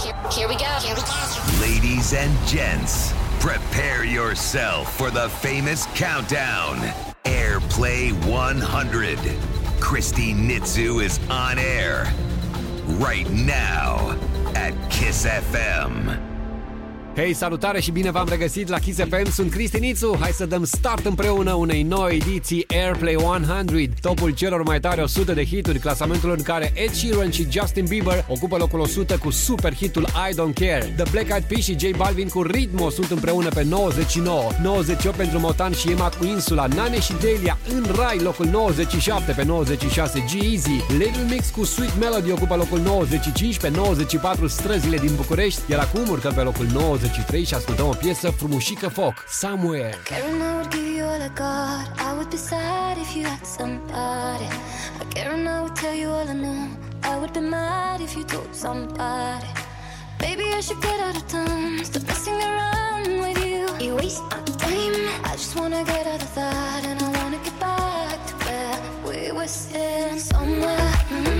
Here we go. Here we go. Ladies and gents, prepare yourself for the famous countdown. Airplay 100. Christy Nitzu is on air right now at Kiss FM. Hei, salutare și bine v-am regăsit la Kiss FM, sunt Cristinițu. Hai să dăm start împreună unei noi ediții Airplay 100, topul celor mai tare 100 de hituri, clasamentul în care Ed Sheeran și Justin Bieber ocupă locul 100 cu super hitul I Don't Care. The Black Eyed Peas și J Balvin cu Ritmo sunt împreună pe 99, 98 pentru Motan și Emma cu Insula, Nane și Delia în Rai locul 97 pe 96 G-Eazy, Little Mix cu Sweet Melody ocupă locul 95 pe 94 Străzile din București, iar acum urcăm pe locul 90 93 și ascultăm o piesă frumușică foc, Somewhere. Karen, I would give you all I got. I would be sad if you had somebody. I Karen, I would tell you all I know. I would be mad if you told somebody. Maybe I should get out of town. Stop messing around with you. You waste my time. I just wanna get out of that. And I wanna get back to where we were sitting somewhere. Mm-hmm. We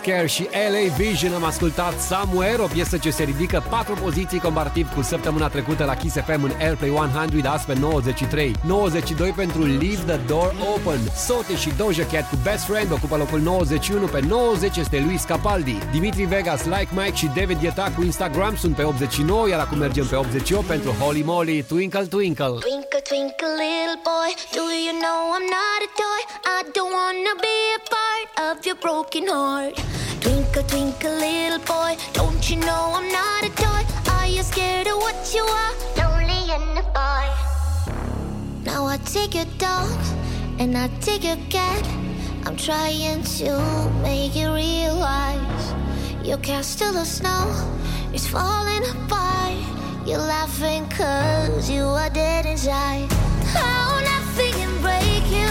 after Tales Care și LA Vision am ascultat Somewhere, o piesă ce se ridică 4 poziții comparativ cu săptămâna trecută la Kiss FM în Airplay 100, azi pe 93. 92 pentru Leave the Door Open. Sote și Doja Cat cu Best Friend ocupă locul 91, pe 90 este Luis Capaldi. Dimitri Vegas, Like Mike și David Guetta cu Instagram sunt pe 89, iar acum mergem pe 88 pentru Holy Moly, Twinkle Twinkle. Twinkle, twinkle, little boy, do you know I'm not a toy? I don't wanna be a part of your broken heart. Twinkle, twinkle, little boy, don't you know I'm not a toy? Are you scared of what you are? Lonely and a boy. Now I take your dog and I take your cat. I'm trying to make you realize your castle of snow is falling apart. You're laughing cause you are dead inside. How nothing can break you.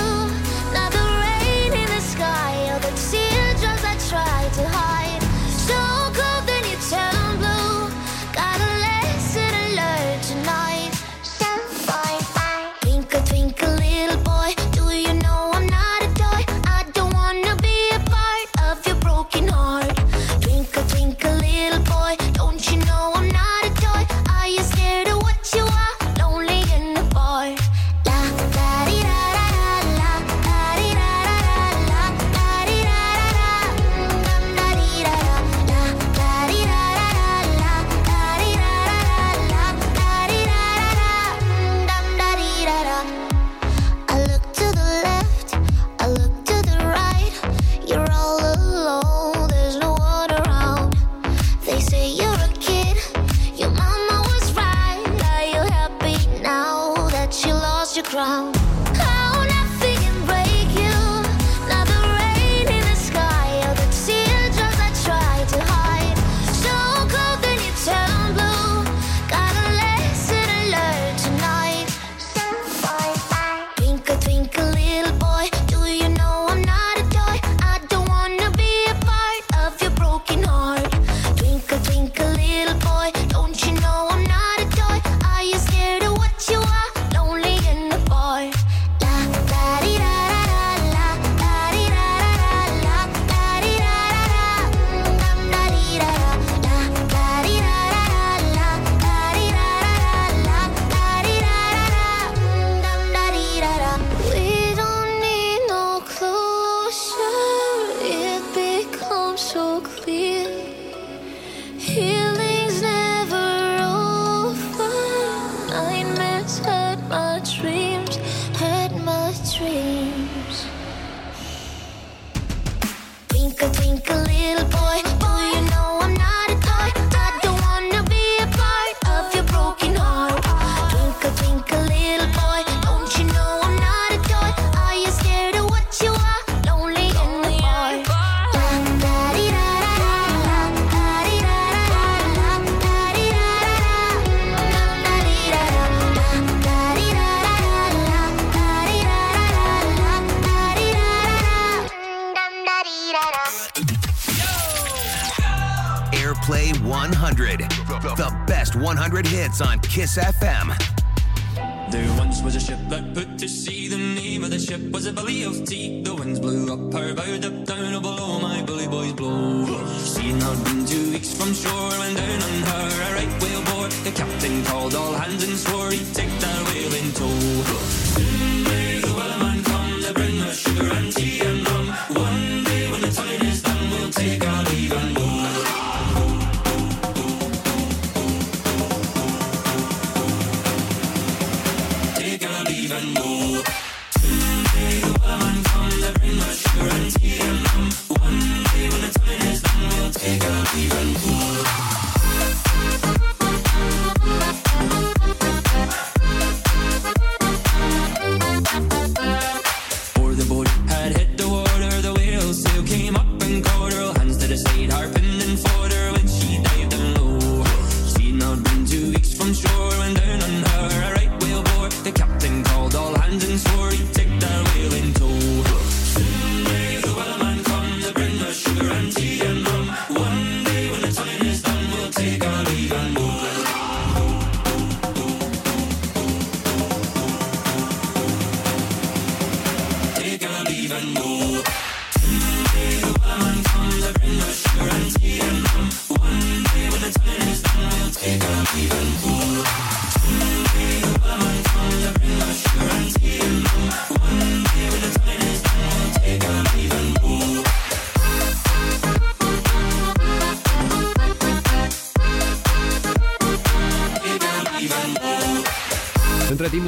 Not the rain in the sky or the teardrops I try to hide. Kiss FM.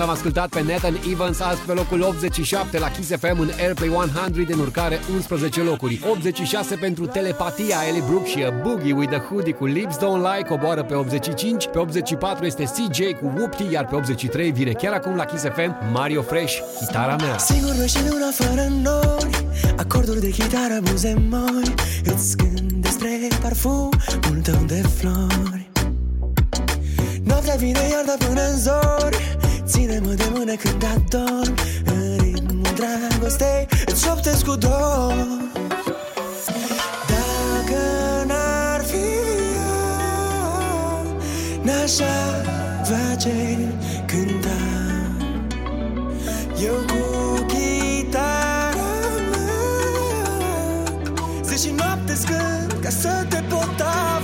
L-am ascultat pe Nathan Evans azi pe locul 87 la Kiss FM în Airplay 100 în urcare 11 locuri. 86 pentru Telepatia Ellie Brooke și A Boogie with the Hoodie cu Lips Don't Lie coboară pe 85. Pe 84 este CJ cu Whoopty, iar pe 83 vine chiar acum la Kiss FM Mario Fresh, chitara mea. Sigur nu de una fără nori Acorduri de chitară, buze mori Îți gând despre parfumul tău de flori Noaptea vine iar până în zori Ține-mă de mână când adorm În ritmul dragostei. Îți șoptesc cu dor. Dacă n-ar fi eu N-aș avea ce cânta. Eu cu chitara mea Zi și noapte scând ca să te pot avea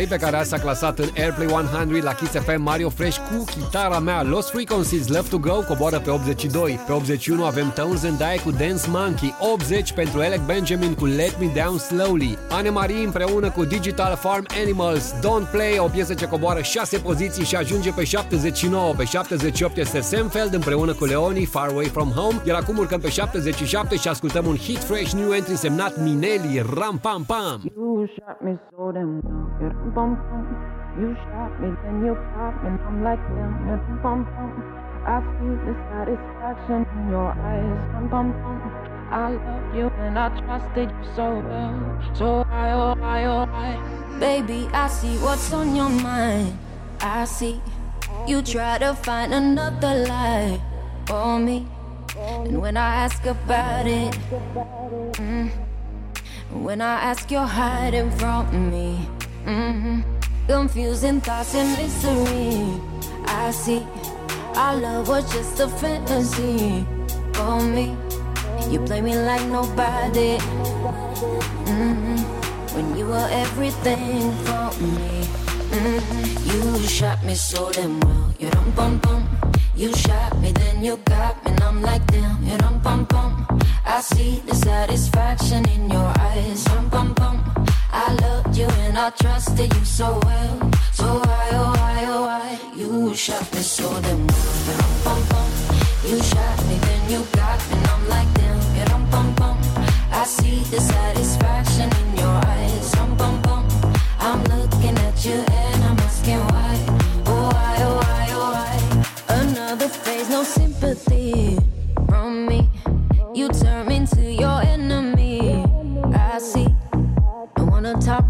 3 pe care azi s-a clasat în Airplay 100 la Kiss FM Mario Fresh cu chitara mea Lost Frequencies Left to Go coboară pe 82. Pe 81 avem Townsend Dye cu Dance Monkey, 80 pentru Alec Benjamin cu Let Me Down Slowly, Anne Marie împreună cu Digital Farm Animals, Don't Play, o piesă ce coboară 6 poziții și ajunge pe 79. Pe 78 este Samfeld împreună cu Leoni Far Away From Home, iar acum urcăm pe 77 și ascultăm un hit fresh new entry semnat Minelli, Ram Pam Pam. You shot me so damn Bum bum. You shot me, then you pop me, and I'm like damn. Yeah, bum bum. I see the satisfaction in your eyes. Dum bum bum. I love you and I trusted you so well. So I, oh I, oh I. Baby, I see what's on your mind. I see you try to find another lie for me. And when I ask about it, mm, when I ask, you're hiding from me. Hmm Confusing thoughts and mystery. I see our love was just a fantasy for me. You play me like nobody. hmm When you were everything for me. hmm You shot me so damn well. You dum bum bum. You shot me, then you got me, and I'm like damn. You dum bum bum. I see the satisfaction in your eyes. Dum bum bum. I loved you and I trusted you so well. So why, oh why, oh why? You shot me so damn well. You dum bum bum. You shot me, then you got me, and I'm like damn. You dum bum bum. I see the satisfaction in your eyes. Dum bum bum. I'm looking at you and I'm asking why. Oh why, oh why, oh why? Another phase, no sympathy from me. You turn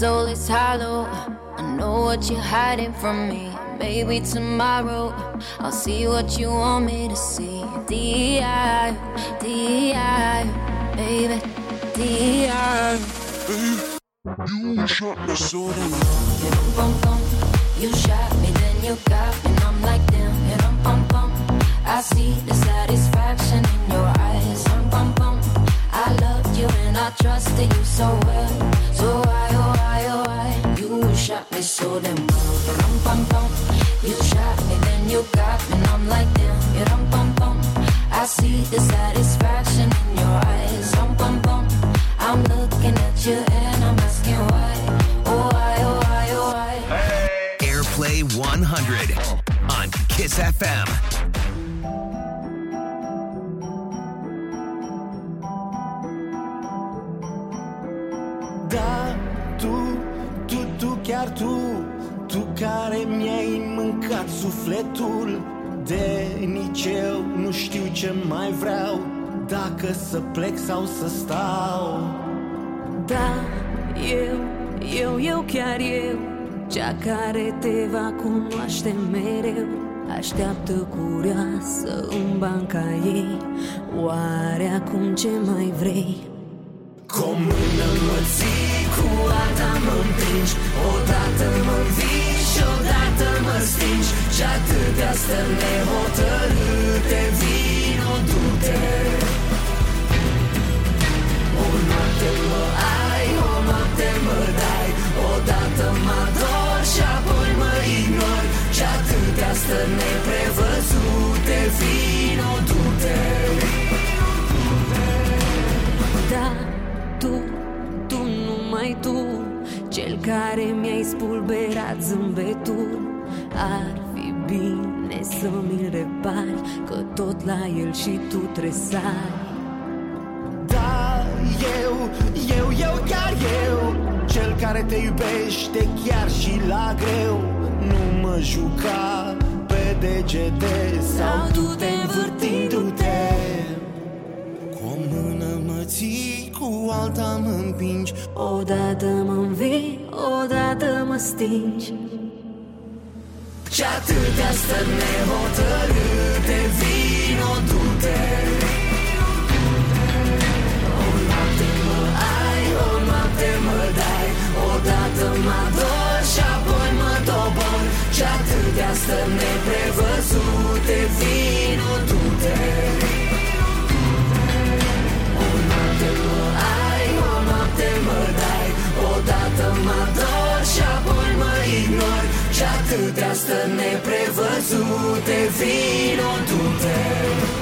soul is hollow. I know what you're hiding from me. Maybe tomorrow I'll see what you want me to see. D.I. D.I. Baby. D.I. You shot me so damn bum bum. You shot me, then you got me, and I'm like damn. Dum bum bum. I see the satisfaction in your eyes. Dum bum bum. You and I trusted you so well. So why, oh why, oh why? You shot me so damn well. You dum bum bum. You shot me, then you got me, and I'm like damn. You dum bum bum. I see the satisfaction in your eyes. Dum bum bum. I'm looking at you and I'm asking why. Oh why, oh why, oh why? Airplay 100 on Kiss FM. Da, tu, tu, tu, chiar tu Tu care mi-ai mâncat sufletul. De nici eu nu știu ce mai vreau Dacă să plec sau să stau. Da, eu, eu, eu, chiar eu Cea care te va cunoaște mereu. Așteaptă curioasă în banca ei Oare acum ce mai vrei? Cu o mână mă ții, cu alta mă împingi. Odată mă învii și odată mă stingi. Și atâtea stări nehotărâte Vino, du-te. O noapte mă ai, care mi-ai spulberat zâmbetul. Ar fi bine să mi-l repari Că tot la el și tu tresai. Da, eu, eu, eu, chiar eu Cel care te iubește chiar și la greu. Nu mă juca pe degete Sau du-te. Învârtindu-te Cu o mână mă ții, cu alta mă împingi. Odată mă învii, odată mă stingi. Și atâtea stări nehotărâte Vino, du-te. O noapte mă ai, o noapte mă dai Odată mă ador și apoi mă dobor. Și atâtea stări neprevăzute Vino, atâtea stări neprevăzute Vino, du-te Vino,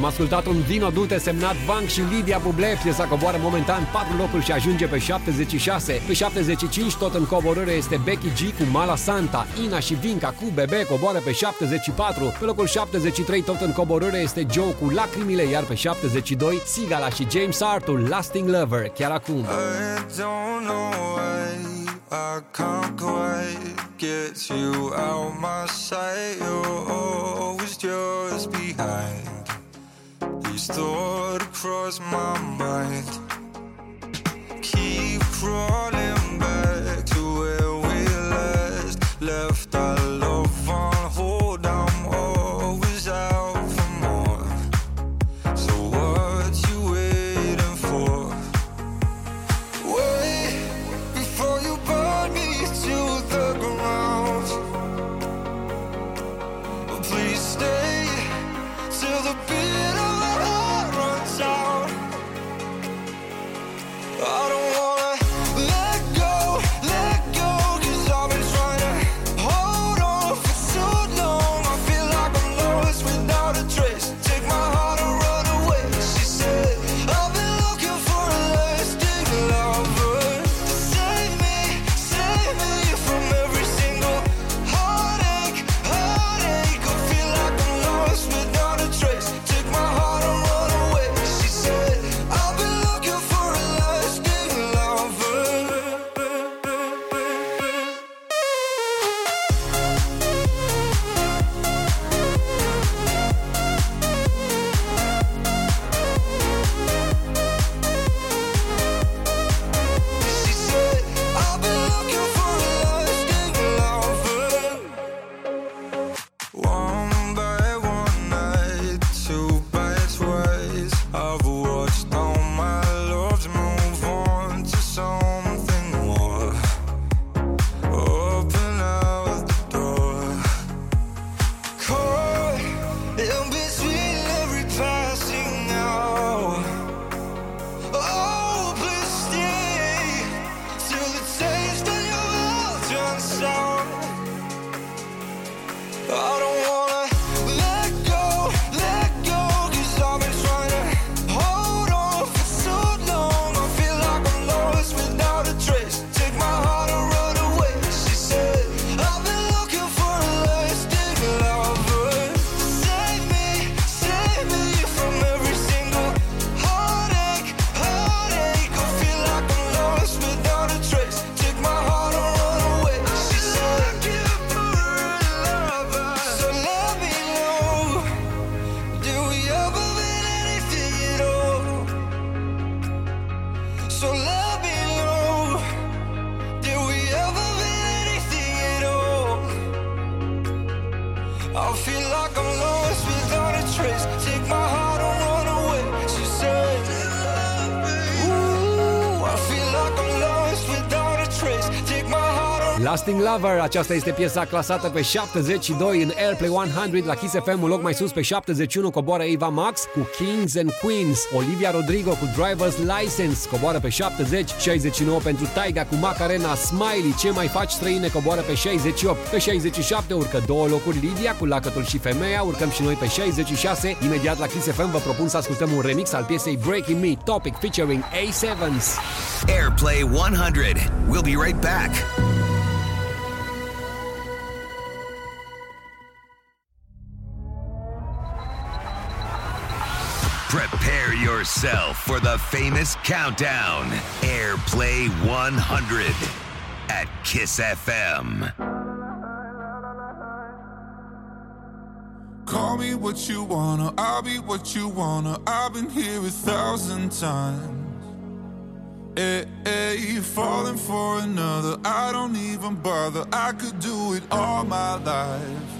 Am ascultat un Vino Dute semnat Bank și Lidia Buble. Piesa coboară momentan 4 locuri și ajunge pe 76. Pe 75 tot în coborâre este Becky G cu Mala Santa. Ina și Vinca cu Bebe coboară pe 74. Pe locul 73 tot în coborâre este Joe cu Lacrimile, iar pe 72 Sigala și James Arthur Lasting Lover. Chiar acum. I don't know why I can't quite get you out my sight. You're always just behind. These thoughts cross my mind. Keep crawling back to where we last left our heart and Lasting Lover, aceasta este piesa clasată pe 72 în Airplay 100 la Kiss FM, un loc mai sus pe 71 coboară Eva Max cu Kings and Queens, Olivia Rodrigo cu Driver's License coboară pe 70, 69 pentru Taiga cu Macarena, Smiley, Ce mai faci străine coboară pe 68, pe 67 urcă două locuri Lidia cu Lacătul și Femeia, urcăm și noi pe 66, imediat la Kiss FM vă propun să ascultăm un remix al piesei Breaking Me, Topic featuring A7s. Airplay 100. We'll be right back. Yourself for the famous countdown. Airplay 100 at Kiss FM. Call me what you wanna, I'll be what you wanna. I've been here a thousand times. Eh, eh, hey, hey, falling for another, I don't even bother. I could do it all my life.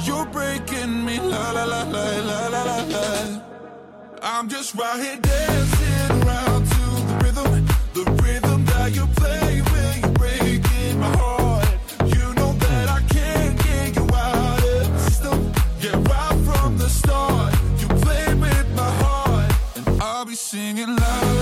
You're breaking me la la la la la la la la. I'm just right here dancing around to the rhythm, the rhythm that you play when you're breaking my heart. You know that I can't get you out of system. Yeah, right from the start, you played with my heart, and I'll be singing la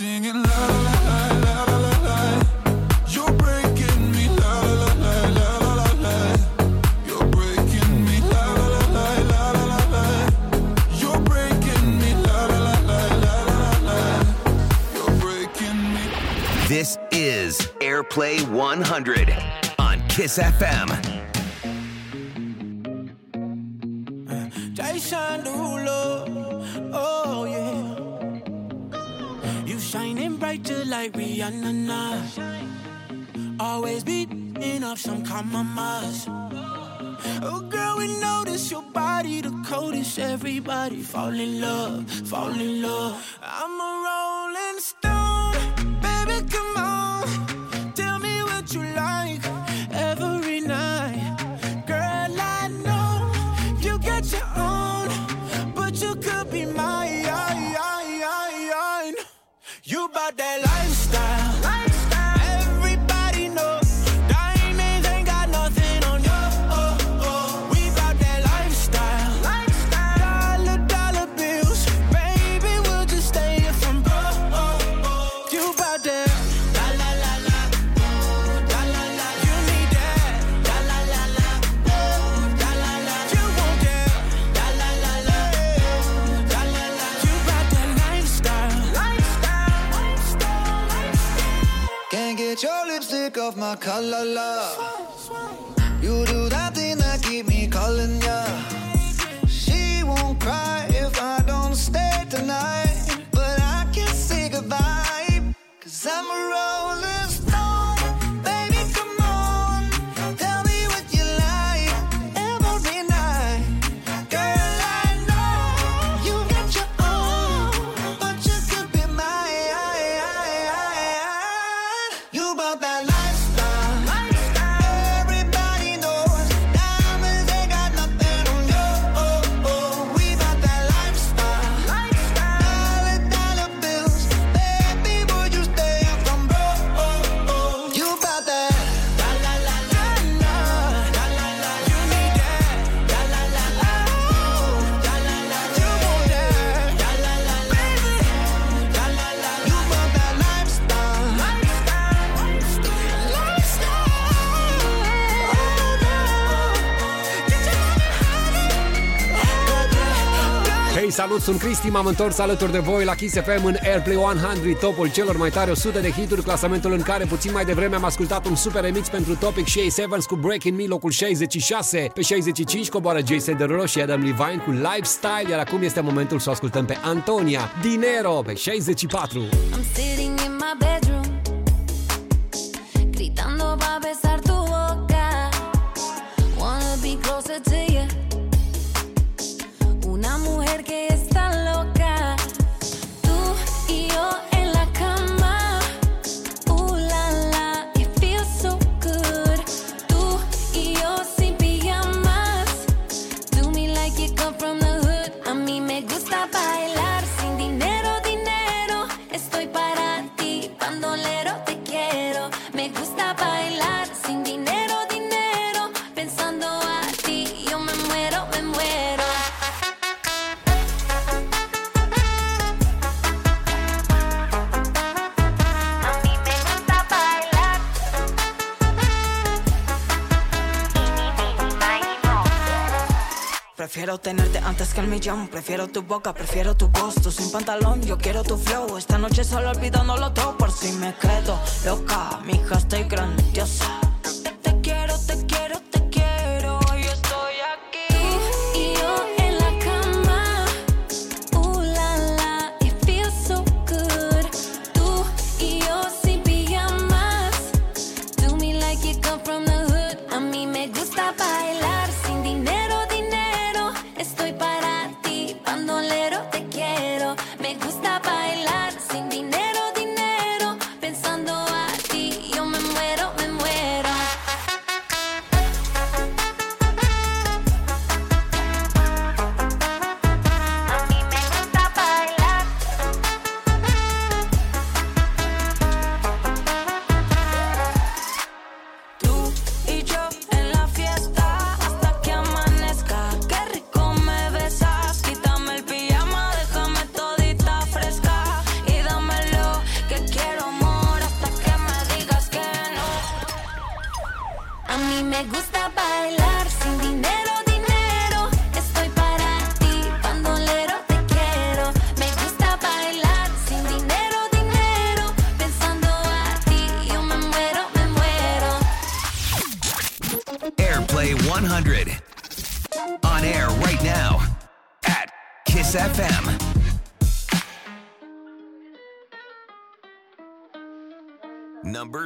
singing la la la la la la. You're breaking me la la la la la la la. You're breaking me la la la la la la la. You're breaking me la la la la la la la. You're breaking me. This is Airplay 100 on Kiss FM. Jason. Like Rihanna now. Always beating up some compromise. Oh girl, we notice your body the coldest. Everybody fall in love, fall in love. I'm a rolling stone, baby, come on. Tell me what you like every night. Girl, I know you got your own, but you could be mine. You bout that of my color love. Salut, sunt Cristi, m-am întors alături de voi la Kiss FM în Airplay 100, topul celor mai tare 100 de hituri, clasamentul în care puțin mai devreme am ascultat un super remix pentru Topic și Sevens cu Breaking Me, locul 66. Pe 65 coboară Jason Derulo și Adam Levine cu Lifestyle, iar acum este momentul să o ascultăm pe Antonia Dinero pe 64. Gritando va besar tu boca Wanna be closer to Prefiero tenerte antes que el millón. Prefiero tu boca, prefiero tu voz. Sin pantalón, yo quiero tu flow. Esta noche solo olvidándolo todo por si me quedo loca. Mija, estoy grandiosa.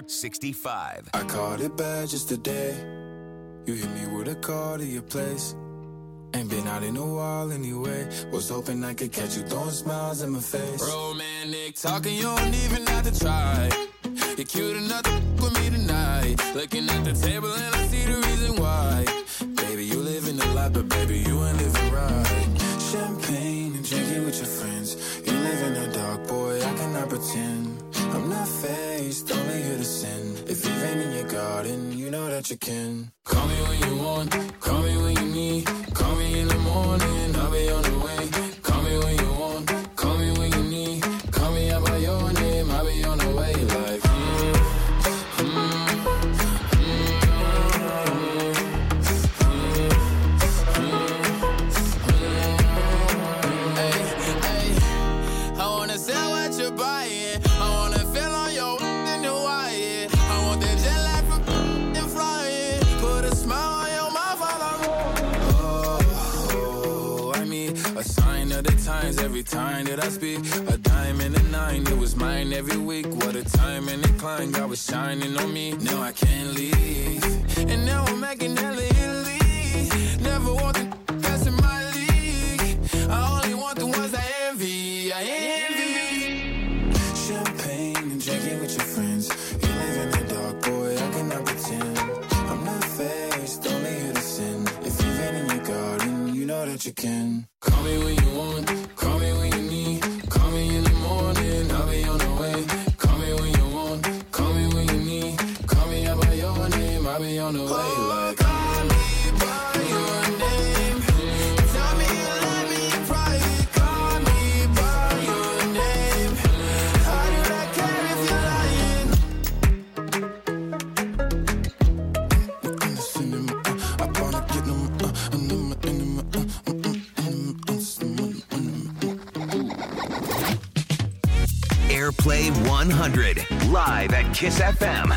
65. I caught it bad just today. You hit me with a call to your place. Ain't been out in a while anyway. Was hoping I could catch you throwing smiles in my face. Romantic talking, you don't even have to try. You're cute enough to with me tonight. Looking that you can. I speak. A diamond and a nine, it was mine every week. What a time and climb, God was shining on me. Now I can't leave. And now I'm making hella Italy. Never want the that's in my league. I only want the ones I envy. I envy. Champagne and drinking with your friends. You live in the dark, boy, I cannot pretend. I'm not faced, only here to sin. If you've been in your garden, you know that you can. Airplay 100, live at Kiss FM.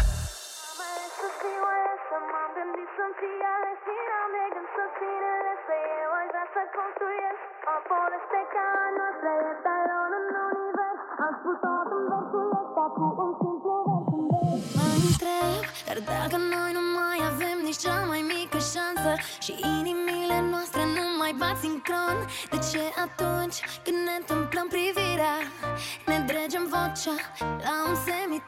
Mă întreb, dar dacă noi nu mai avem nici cea mai mică șansă Și inimile noastre nu mai bat sincron De ce atunci marcha, aún se mi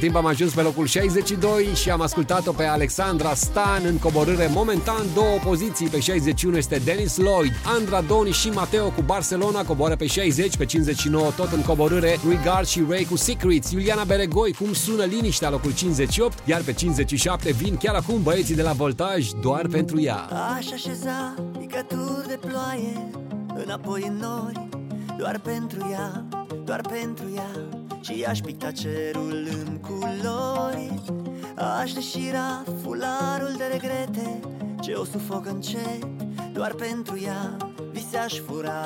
timp am ajuns pe locul 62 și am ascultat-o pe Alexandra Stan în coborâre momentan două poziții. Pe 61 este Dennis Lloyd, Andra Doni și Mateo cu Barcelona coboară pe 60, pe 59 tot în coborâre Regard și Ray cu Secrets, Iuliana Beregoi cum sună liniștea locul 58, iar pe 57 vin chiar acum băieții de la Voltaj doar pentru ea. Aș așeza picături de ploaie Înapoi în nori Doar pentru ea, doar pentru ea Și aș picta cerul în culori. Aș deșira fularul de regrete. Ce o sufoc încet Doar pentru ea vise aș fura.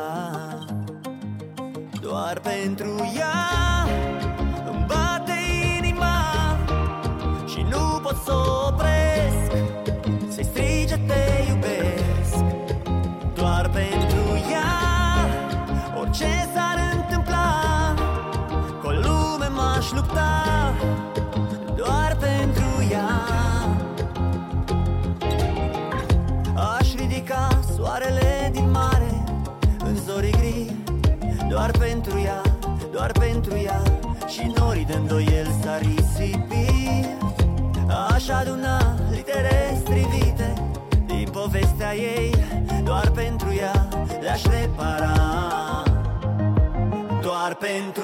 Doar pentru ea Îmi bate inima Și nu pot să o opresc Și norii de îndoiel s-ar risipi Aș aduna litere strivite. Din povestea ei Doar pentru ea le-aș repara. Doar pentru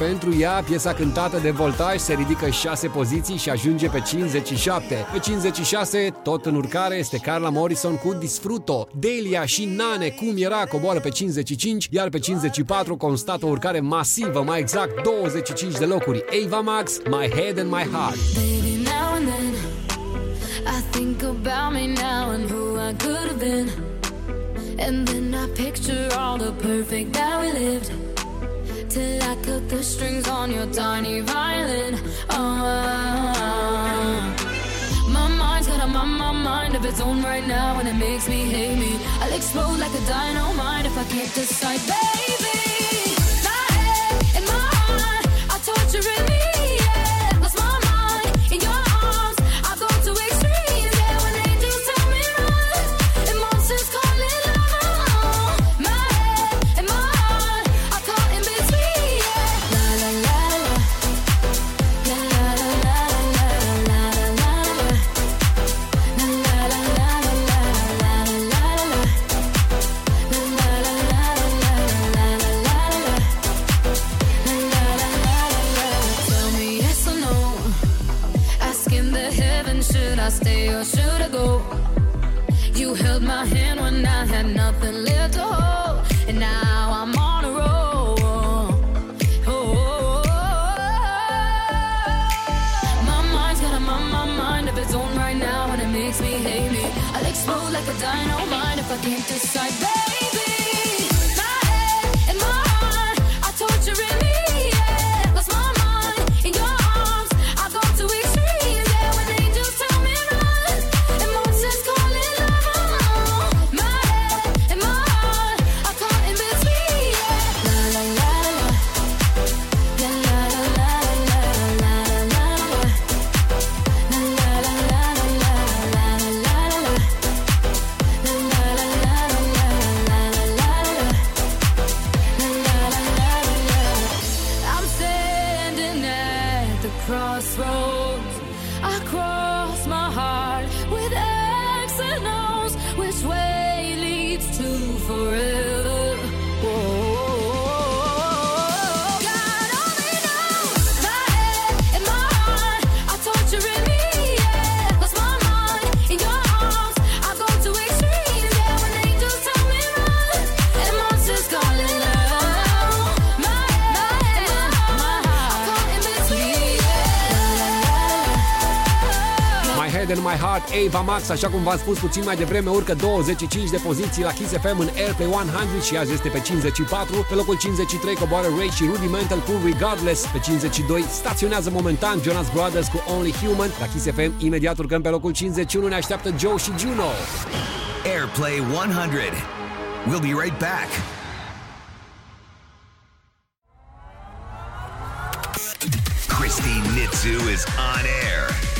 pentru ea, piesa cântată de Voltaj se ridică 6 poziții și ajunge pe 57. Pe 56, tot în urcare, este Carla Morrison cu Disfruto. Delia și Nane, cum era, coboară pe 55, iar pe 54 constată o urcare masivă, mai exact 25 de locuri. Ava Max, My Head and My Heart. Baby, now and then I think about me now and who I could have been. And then I picture all the perfect that we lived. Till I cut the strings on your tiny violin. Oh, my mind's got a my, my mind of its own right now, and it makes me hate me. I'll explode like a dynamite if I can't decide, baby. My head and my heart are torturing like a dynamite if I can't decide, baby. Crossroads. I cross My Heart, Ava Max, așa cum v-am spus puțin mai devreme, urcă 25 de poziții la Kiss FM în Airplay 100 și azi este pe 54. Pe locul 53 coboară Ray și Rudimental cu Regardless. Pe 52 staționează momentan Jonas Brothers cu Only Human. La Kiss FM imediat urcăm pe locul 51, ne așteaptă Joe și Juno. Airplay 100. We'll be right back. Christine Nitsu is on air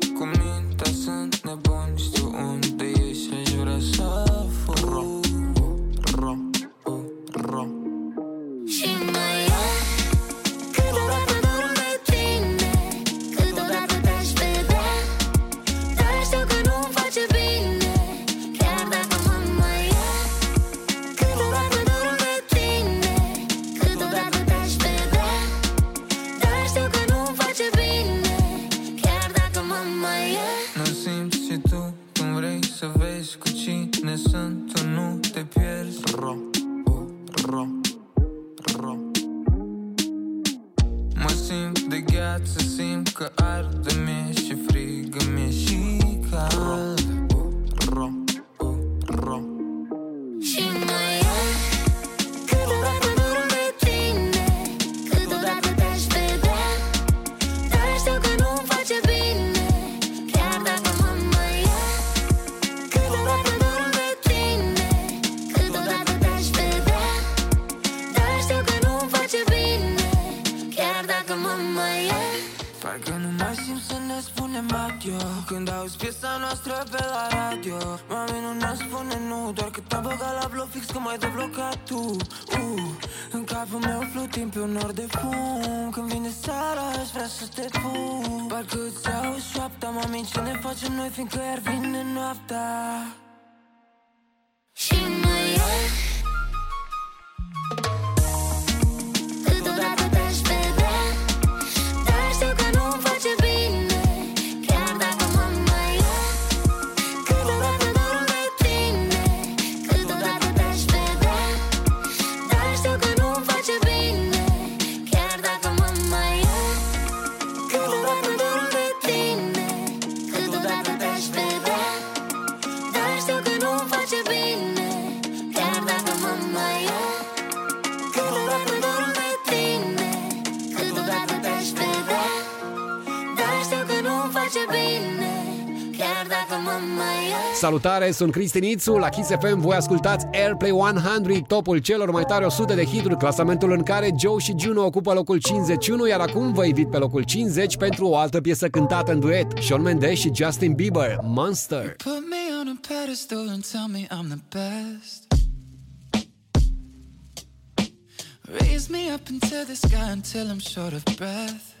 spunem adio Când auzi piesa noastră pe la radio Mami nu ne spune nu Doar că te-am băgat la bloc fix când m-ai deblocat tu. Uh, În capul meu flutim pe un nor de fum. Când vine seara aș vrea să te pun Parcă îți auzi șoapta Mami ce ne facem noi fiindcă iar vine noaptea. Și mai e Salutare, sunt Cristinițu, la Kiss FM voi ascultați Airplay 100, topul celor mai tare 100 de hituri, clasamentul în care Joe și Juno ocupă locul 51, iar acum vă invit pe locul 50 pentru o altă piesă cântată în duet, Shawn Mendes și Justin Bieber, Monster. Put me on a pedestal and tell me I'm the best. Raise me up into the sky until I'm short of breath.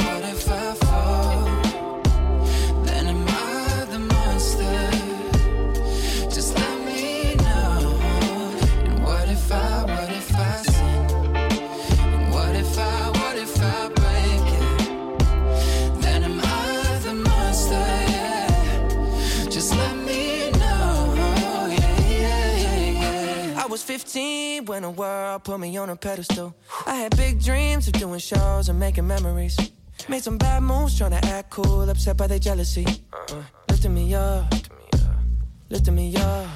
was 15 when the world put me on a pedestal. I had big dreams of doing shows and making memories. Made some bad moves trying to act cool, upset by their jealousy. Uh, lifting me up, lifting me up.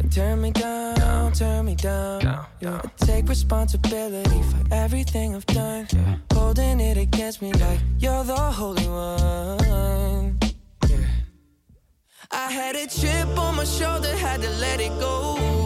And turn me down, turn me down. Yeah. I take responsibility for everything I've done. Holding it against me like you're the holy one. I had a chip on my shoulder, had to let it go.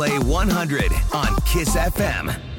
Play 100 on Kiss FM.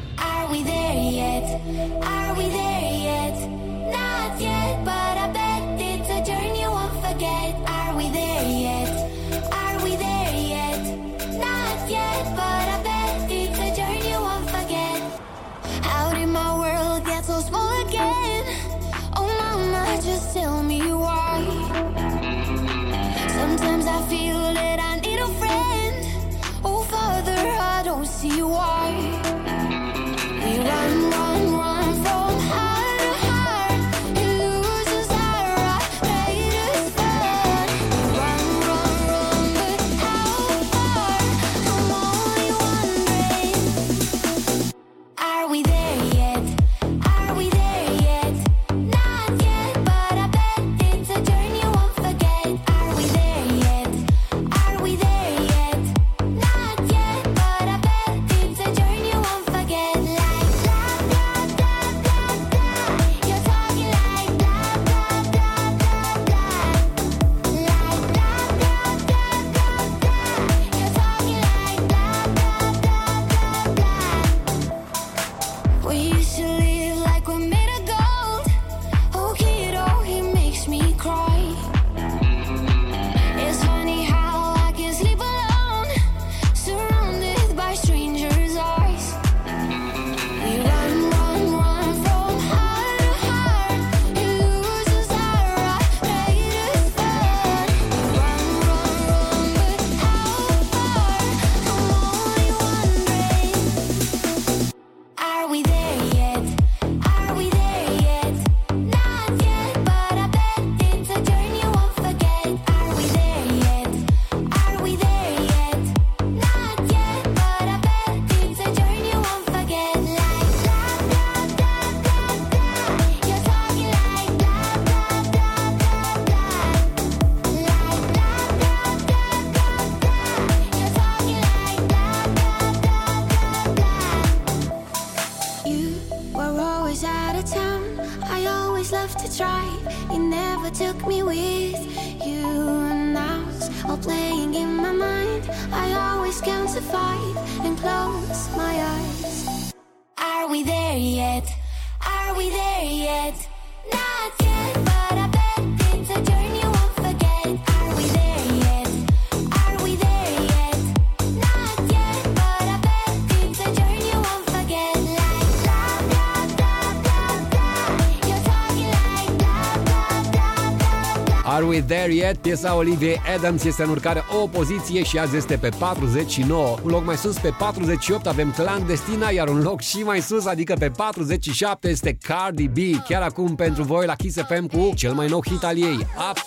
There Yet, piesa Olivia Adams este în urcare o poziție și azi este pe 49. Un loc mai sus, pe 48, avem Clandestina, iar un loc și mai sus, adică pe 47, este Cardi B. Chiar acum pentru voi la Kiss FM cu cel mai nou hit al ei, Up.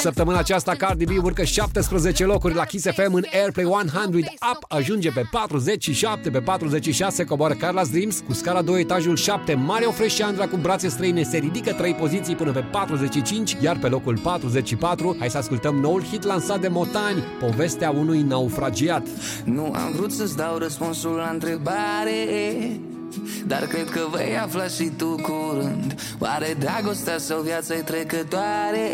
Săptămâna aceasta Cardi B urcă 17 locuri la Kiss FM în Airplay 100 Up ajunge pe 47, pe 46 coboară Carla's Dreams cu scara 2 etajul 7 Mario Fresh și Andra cu brațe străine se ridică 3 poziții până pe 45 iar pe locul 44 hai să ascultăm noul hit lansat de Motani povestea unui naufragiat. Nu am vrut să-ți dau răspunsul la întrebare Dar cred că vei afla și tu curând. Oare dragostea sau viața e trecătoare?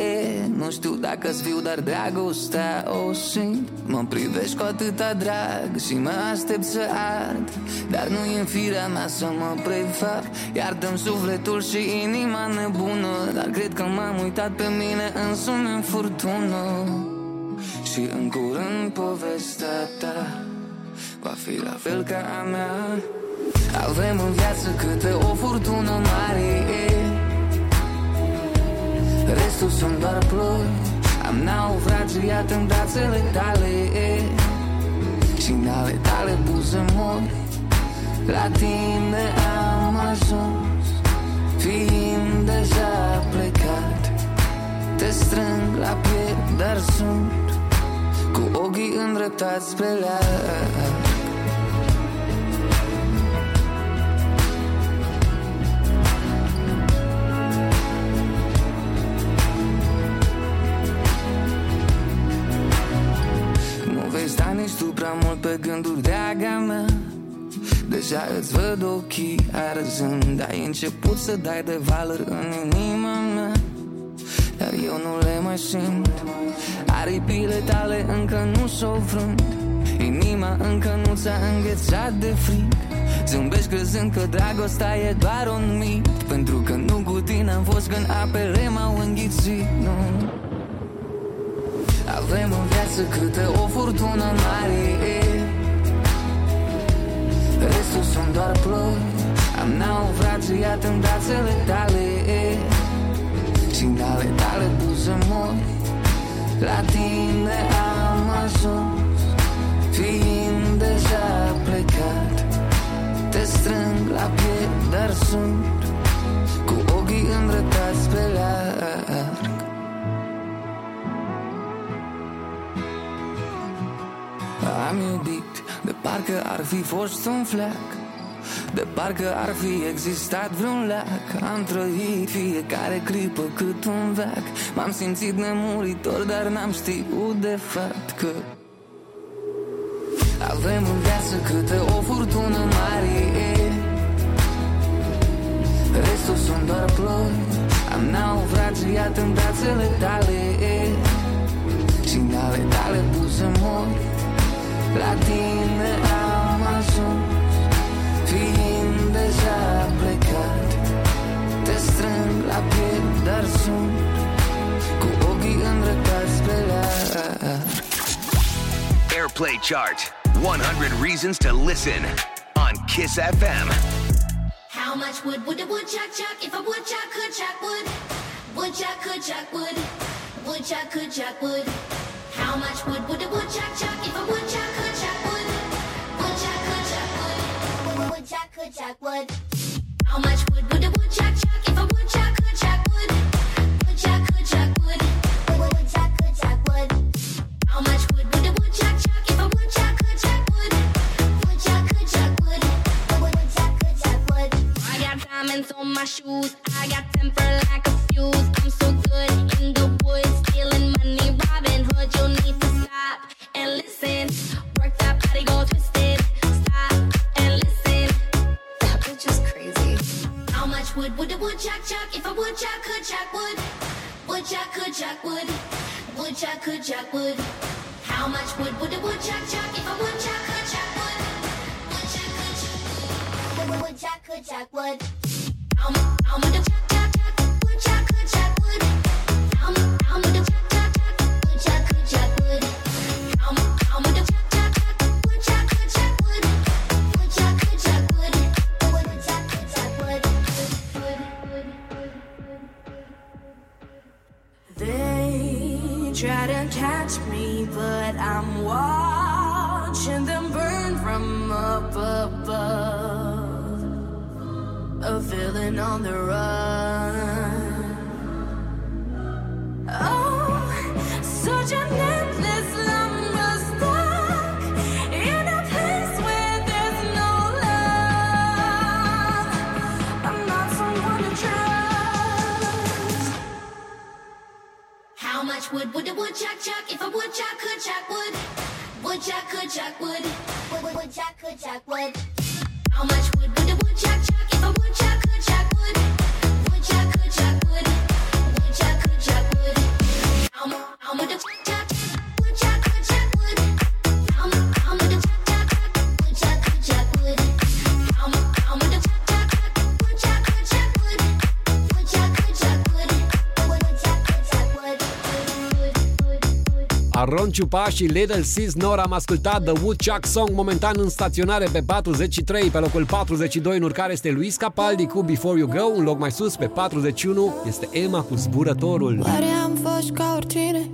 Nu știu dacă-ți fiu, dar dragostea o simt. Mă privești cu atâta drag și mă aștept să ard. Dar nu e în firea mea să mă prefac. Iartă-mi sufletul și inima nebună. Dar cred că m-am uitat pe mine însumi în furtună. Și în curând povestea ta Va fi la fel ca a mea Avem în viață câte o furtună mare. Restul sunt doar ploi. Am naufragiat în brațele tale. Și în ale tale buze mori. La tine am ajuns. Fiind deja plecat Te strâng la piept, dar sunt Cu ochii îndreptați spre leac vei sta nici tu prea mult pe gânduri de aga mea. Deja îți văd ochii arzând Ai început să dai de valori în inima mea. Dar eu nu le mai simt. Aripile tale încă nu s-au frânt. Inima încă nu ți-a înghețat de frig Zâmbești crezând că dragostea e doar un mit. Pentru că nu cu tine am fost când apele m-au înghițit Nu avem în viață câte o furtună mare. Restul sunt doar ploi Am naufragiat în brațele tale și în ale tale buze mori. La tine am ajuns. Fiind deja plecat Te strâng la piept, dar sunt Cu ochii îndreptați spre larg Am iubit de parcă ar fi fost un fleac. De parcă ar fi existat vreun lac Am trăit fiecare clipă cât un veac. M-am simțit nemuritor, dar n-am știut de fapt că Avem în viață câte o furtună mare. Restul sunt doar ploi Am naufragiat în brațele tale. Și în ale tale buze mori La tine Fiind deja plecat Te strâng la piept, dar sunt Cu ochii îndreptați spre larg Airplay Chart 100 Reasons to Listen on Kiss FM. How much wood would a woodchuck chuck if a woodchuck could chuck wood? Woodchuck could chuck wood. Woodchuck could chuck wood. How much wood would a woodchuck chuck Woodchuck wood. How much wood would a woodchuck chuck if a woodchuck could chuck wood? Woodchuck could chuck wood. Woodchuck could chuck wood. How much wood would a woodchuck chuck if a woodchuck could chuck wood? Woodchuck could chuck wood. Woodchuck could chuck wood. I got diamonds on my shoes. I got temper like a fuse. I'm so good in the woods, stealing money, Robin Hood. You'll need to stop and listen. Work that body, go twisted. Would a woodchuck chuck if a woodchuck could chuck wood? Woodchuck could chuck wood. Woodchuck could chuck wood. How much wood would a woodchuck chuck if a woodchuck could chuck wood? Woodchuck could chuck wood. Woodchuck could chuck wood. How much? Much? Chuck try to catch me, but I'm watching them burn from up above. A villain on the run. Oh, such an much wood would a woodchuck chuck if a woodchuck could chuck wood? Woodchuck could chuck wood. Wood, wood, could chuck wood. How much wood would a woodchuck chuck Aron Ciupa și Little Sis Nora am ascultat The Woodchuck Song momentan în staționare pe 43, pe locul 42 în urcare este Luis Capaldi cu Before You Go, un loc mai sus pe 41 este Emma cu Zburătorul. Oare am fost ca oricine?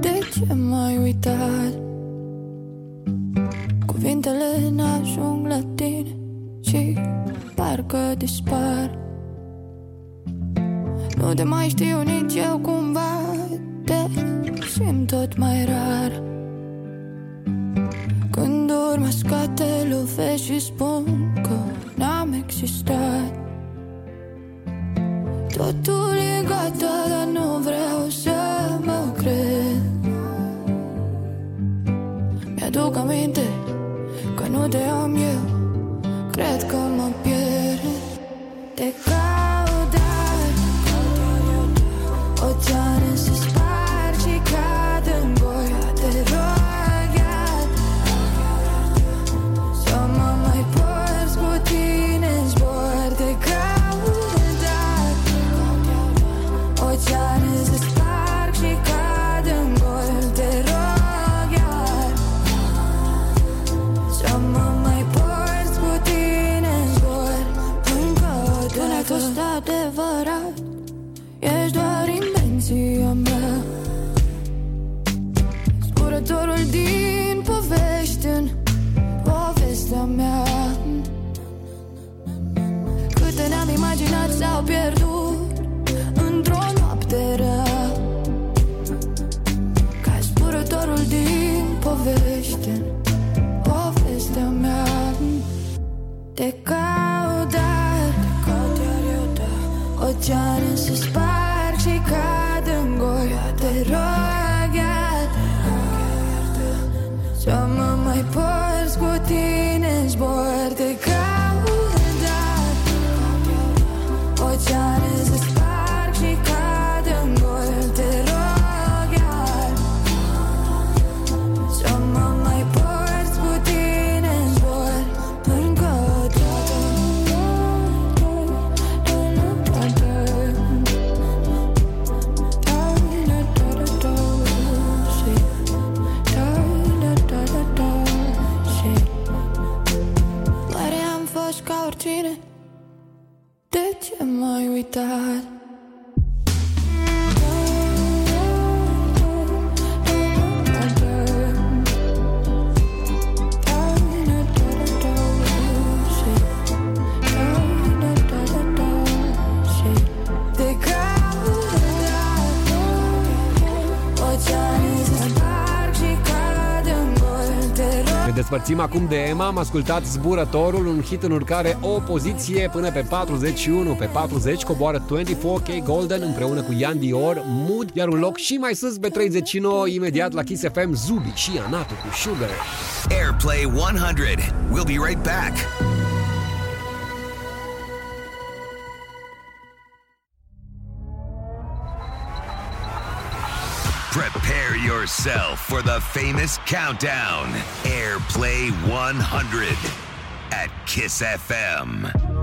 De ce m-ai uitat? Cuvintele n-ajung la tine Și parcă dispar Nu te mai știu nici eu cumva Te simt tot mai rar. Când urmă scate lovesc și spun că n-am existat. Totul e gata, dar nu vreau să mă cred. Mi-aduc aminte că nu te am eu. Cred că mă pierd Te caut, Te caut, dar Oceane se sparg rog Ne despărțim acum de Emma, am ascultat Zburătorul, un hit în urcare o poziție până pe 41. Pe 40 coboară 24K Golden împreună cu Ian Dior, Mood, iar un loc și mai sus pe 39, imediat la Kiss FM, Zubi și Anato cu Sugar. Airplay 100. We'll be right back. Yourself for the famous countdown. Airplay 100 at Kiss FM.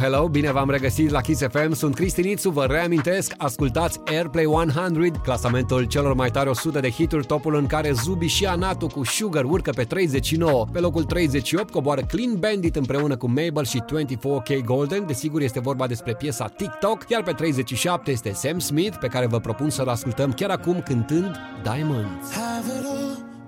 Hello, hello, bine v-am regăsit la Kiss FM, sunt Cristinițu, vă reamintesc, ascultați Airplay 100, clasamentul celor mai tare 100 de hituri, topul în care Zubi și Anatu cu Sugar urcă pe 39. Pe locul 38 coboară Clean Bandit împreună cu Mabel și 24K Golden, desigur este vorba despre piesa TikTok, iar pe 37 este Sam Smith, pe care vă propun să-l ascultăm chiar acum cântând Diamonds. Have it all,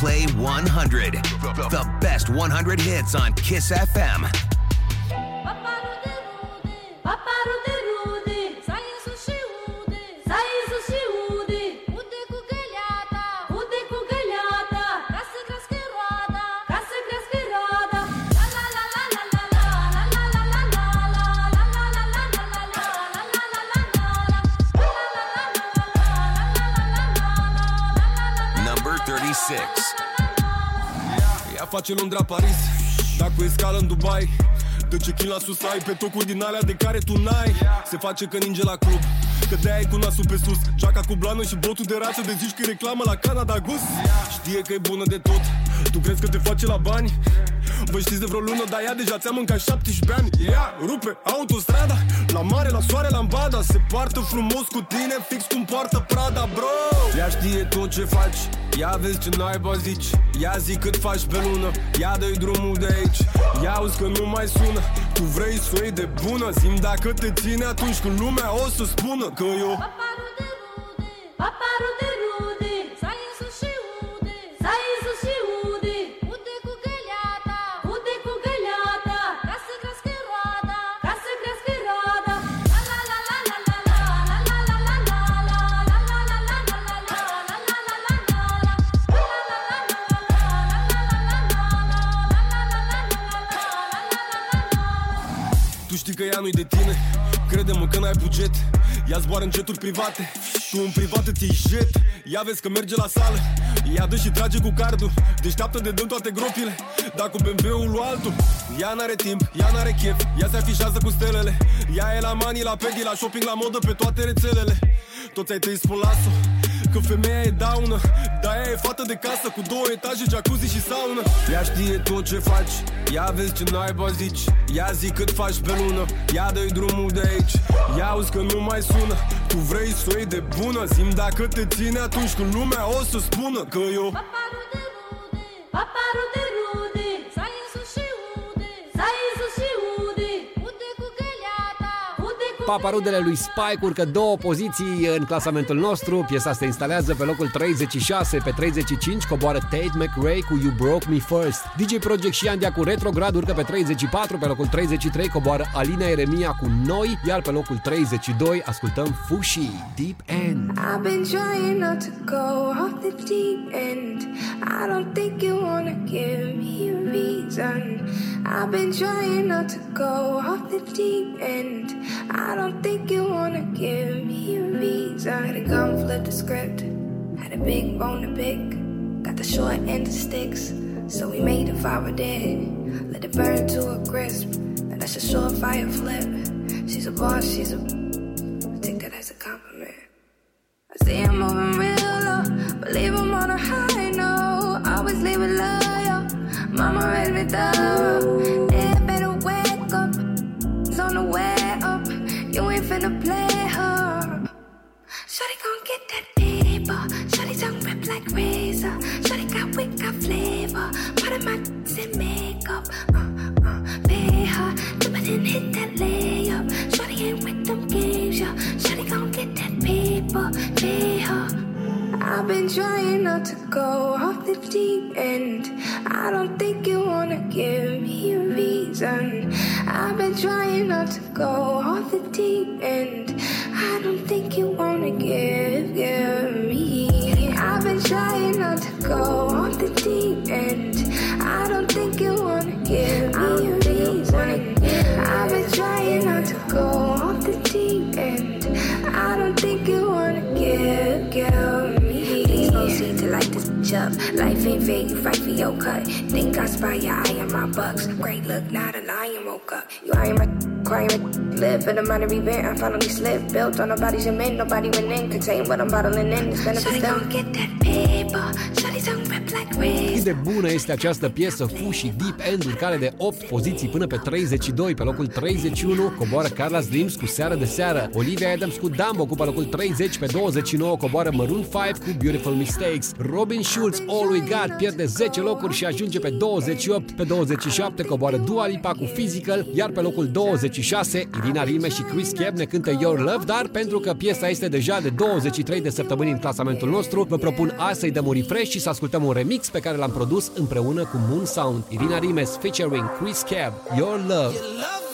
Airplay 100. The best 100 hits on Kiss FM. Face Londra Paris. Dacă e scală în Dubai De ce chin la sus ai pe tocuri din alea de care tu n-ai. Se face că ninge la club Că de ai cu nasul pe sus. Geaca cu blană și botul de rață De zici că e reclamă la Canada Gus Știe că e bună de tot Tu crezi că te face la bani? Vă știți de vreo lună, dar ea deja ți-a mâncat 17 ani. Ea rupe autostrada La mare, la soare, la ambada Se poartă frumos cu tine, fix cum poartă Prada, bro. Ea știe tot ce faci Ia vezi ce naiba zici. Ia zi cât faci pe lună Ia dă drumul de aici. Ia auzi că nu mai sună Tu vrei să o iei de bună? Zim dacă te ține atunci când lumea o să spună Că eu Paparude rude, Tu știi că ea nu-i de tine. Crede-mă că n-ai buget. Ea zboară în jeturi private. Tu în privat îți iei jet. Ea vezi că merge la sală. Ea dă și trage cu cardul. Deșteaptă de dăm toate gropile. Dar cu BMW-ul lui altul Ea n-are timp, ea n-are chef. Ea se afișează cu stelele. Ea e la mani, la pedi, la shopping, la modă Pe toate rețelele. Toți ai tăi spun las-o Că femeia e daună Dar ea e fată de casă Cu două etaje, jacuzzi și saună. Ea știe tot ce faci Ia vezi ce naiba zici. Ia zi cât faci pe lună Ia dă drumul de aici. Ia auzi că nu mai sună Tu vrei să o iei de bună? Zim dacă te ține atunci când lumea o să spună Că eu Paparude rude, Paparudele lui Spike urcă două poziții în clasamentul nostru. Piesa se instalează pe locul 36, pe 35 coboară Tate McRae cu You Broke Me First. DJ Project și Andia cu Retrograd urcă pe 34, pe locul 33 coboară Alina Eremia cu Noi, iar pe locul 32 ascultăm Fushi, Deep End. I've been trying not to go off the deep end. I don't think you wanna give me a reason. I've been trying not to go off the deep end. I don't think you wanna give me a reason. Had a gun, flip the script. Had a big bone to pick. Got the short end of sticks. So we made a fire dead. Let it burn to a crisp. And that's a short fire flip. She's a boss, she's a. I take that as a compliment. I see him moving real low, but leave him on a high note. Always leave it loyal. Mama raised me thorough. Razor. Shorty got wit, got flavor. Part of my in makeup. Uh, uh, pay her. Dip it and hit that layup. Shorty ain't with them games, yeah. Shorty gon' get that paper. Pay her. I've been trying not to go off the deep end. I don't think you wanna give me a reason. I've been trying not to go off the deep end. I don't think you wanna give, give me the end. I don't think you wanna give me a reason. I've been trying not to go off the deep end. I don't think you wanna give, give me. Please don't see to light this bitch up. Life ain't fair, you fight for your cut. Think I spy you? eye on my bucks. Great look, not a lion woke up. You eyeing my crying, live in a minor event. I finally slipped. Built on nobody's cement, nobody went in. Contain what I'm bottling in. It's beneficial. So don't get that paper. Cât de bună este această piesă Fu și Deep End care de 8 poziții până pe 32 Pe locul 31 coboară Carla's Dreams cu Seară de Seară. Olivia Adams cu Dumbo cu pe locul 30 Pe 29 coboară Maroon 5 cu Beautiful Mistakes. Robin Schulz All We Got pierde 10 locuri și ajunge pe 28 Pe 27 coboară Dua Lipa cu Physical Iar pe locul 26 Irina Rime și Chris Cab ne cântă Your Love Dar pentru că piesa este deja de 23 de săptămâni în clasamentul nostru Vă propun azi să-i dăm un refresh și să ascultăm un remix pe care l-am produs împreună cu Moon Sound. Irina Rimes featuring Chris Cab Your Love. Love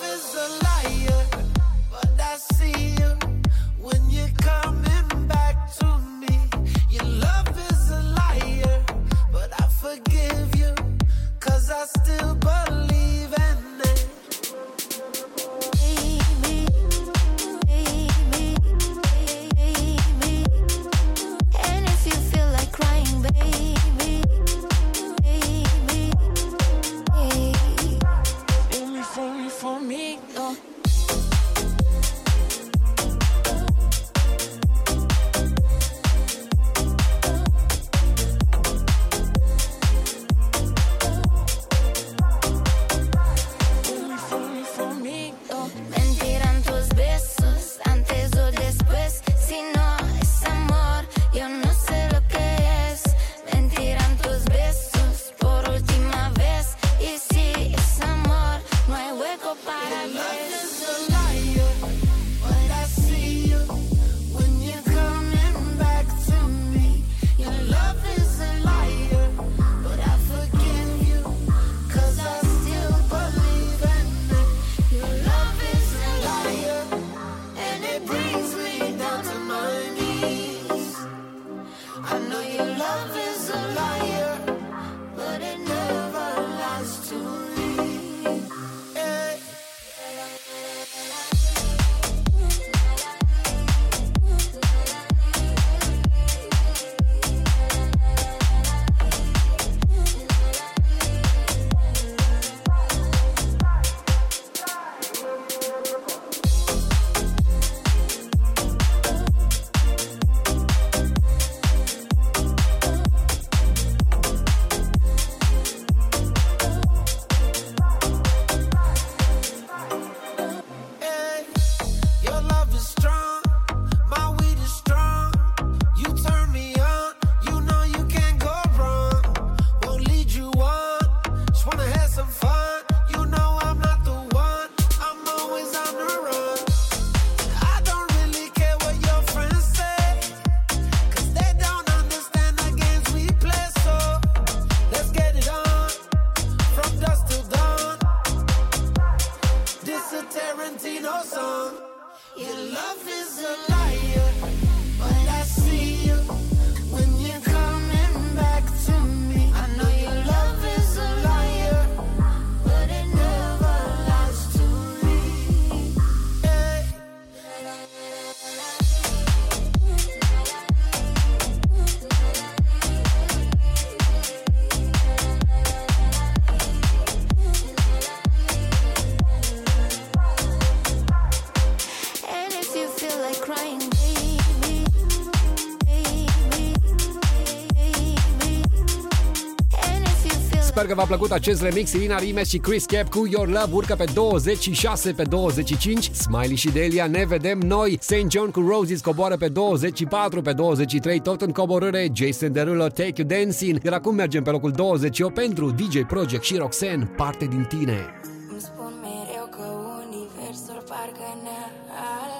Sper că v-a plăcut acest remix Irina Rimes și Chris Cap cu Your Love. Urcă pe 26 pe 25 Smiley și Delia ne vedem noi. St. John cu Roses coboară pe 24 pe 23 tot în coborâre. Jason Derulo Take You Dancing. Iar acum mergem pe locul 28 pentru DJ Project și Roxanne Parte din tine. Îmi spun mereu că universul parcă ne-a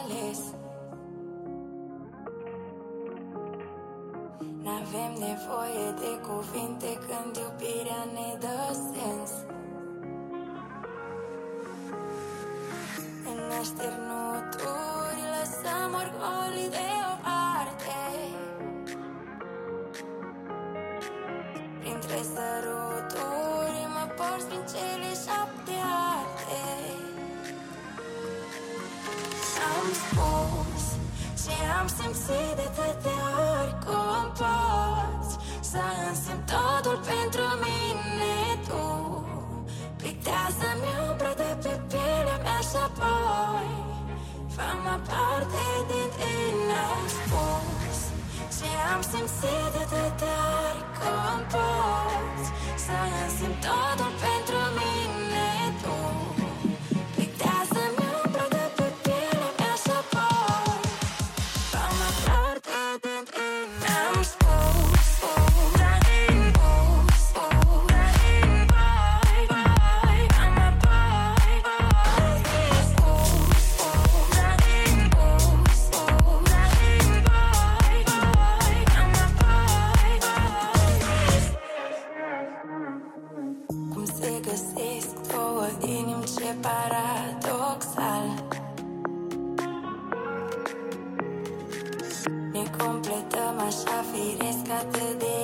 ales. N-avem nevoie de cuvinte când În așternuturi lăsăm orgolii deoparte Printre săruturi mă porți prin cele șapte arte Am spus ce am simțit de atâtea ori. Cum poți Să însemn totul pentru mine tu Pictează-mi umbra de pe pielea mea și apoi Fă-mă parte din tine. Am spus și am simțit de atâtea ori cum poți Să însemn totul pentru mine. Tu Saturday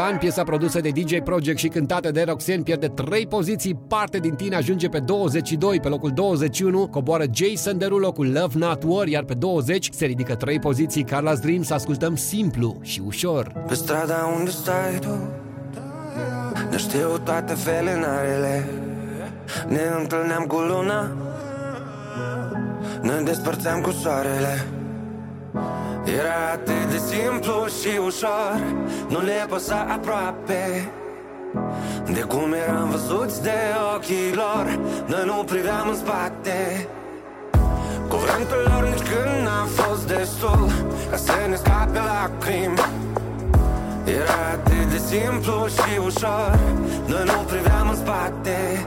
voi Momentan, piesa produsă de DJ Project și cântată de Roxanne pierde 3 poziții, parte din tine ajunge pe 22, pe locul 21 coboară Jason Derulo cu Love Not War, iar pe 20 se ridică 3 poziții Carla's Dream să ascultăm simplu și ușor. Pe strada unde stai tu Ne știu toate felinarele Ne întâlneam cu luna Ne despărțeam cu soarele Era atât de simplu și ușor Nu le păsa aproape. De cum eram văzuți de ochii lor Noi nu priveam în spate. Cuvântul lor nici când n-a fost destul Ca să ne scape lacrimi Era atât de simplu și ușor Noi nu priveam în spate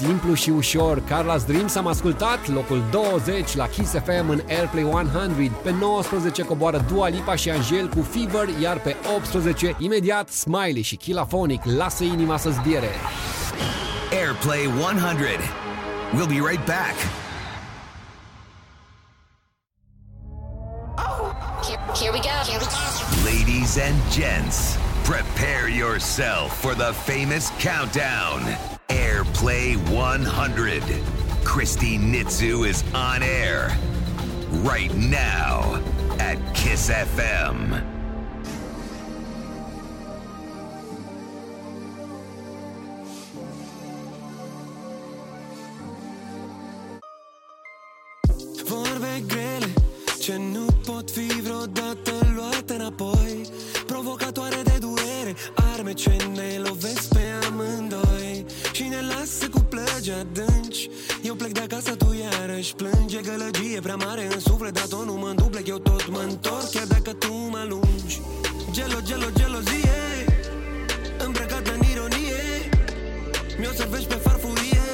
Simplu și ușor, Carla's Dreams am ascultat locul 20 la Kiss FM în Airplay 100. Pe 19 coboară Dua Lipa și Angel cu Fever, iar pe 18 imediat Smiley și Kilaphonic lasă inima să zbiere. Airplay 100. We'll be right back. Here, here we go. Here we go. Ladies and gents, prepare yourself for the famous countdown. Airplay 100. Christy Nitzu is on air right now at Kiss FM. Vorbe grele Ce nu pot fi vreodată luate înapoi Provocatoare de durere Arme ce ne de acasă, tu iarăși plânge. Gălăgie prea mare în suflet Dar tot nu mă duplec, eu tot mă întorc Chiar dacă tu mă alungi. Gelo, gelo, gelozie Îmbrăcată în ironie. Mi-o servești pe farfurie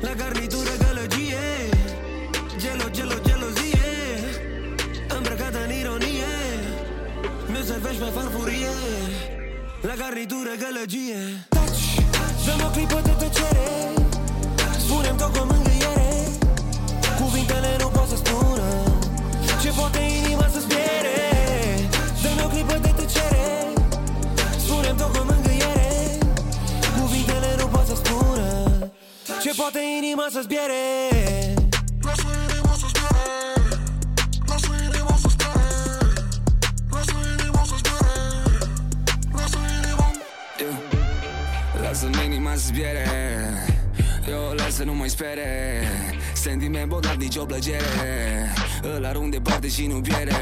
La garnitură gălăgie. Gelo, gelo, gelozie Îmbrăcată în ironie. Mi-o servești pe farfurie La garnitură gălăgie. Taci, dăm o clipă de tăcere Spune-mi tot cu mângâiere. Cuvintele nu pot să spună Ce poate inima să-ți piere Dă-mi o clipă de tăcere. Spune-mi tot cu mângâiere. Cuvintele nu pot să spună Ce poate inima să-ți piere Lasă-mi inima să zbiere Eu o las să nu mai spere Sentiment bogat, nicio plăcere. Îl arunc departe și nu pierde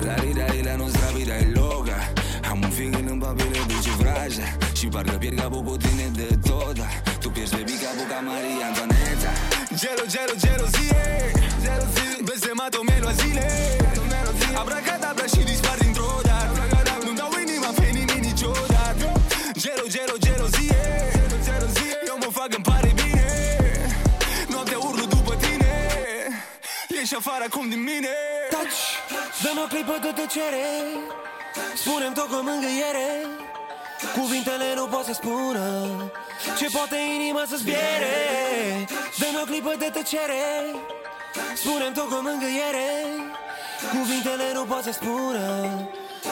La rida e la nostra vida e loca Am un feeling în papire duce vraja? Și parcă pierd capul cu tine de tot Tu pierzi baby capul ca Maria Antoaneta. Gelo, gelo, gelozie. Blestemat-o melo a zile. Abracadabra și dispar dintr-o afară acum din mine. Taci, dă-mi o clipă de tăcere. Spune-mi tot cu mângâiere. Cuvintele nu pot să spună Ce poate inima să zbiere. Dă-mi o clipă de tăcere. Spune-mi tot cu mângâiere. Cuvintele nu pot să spună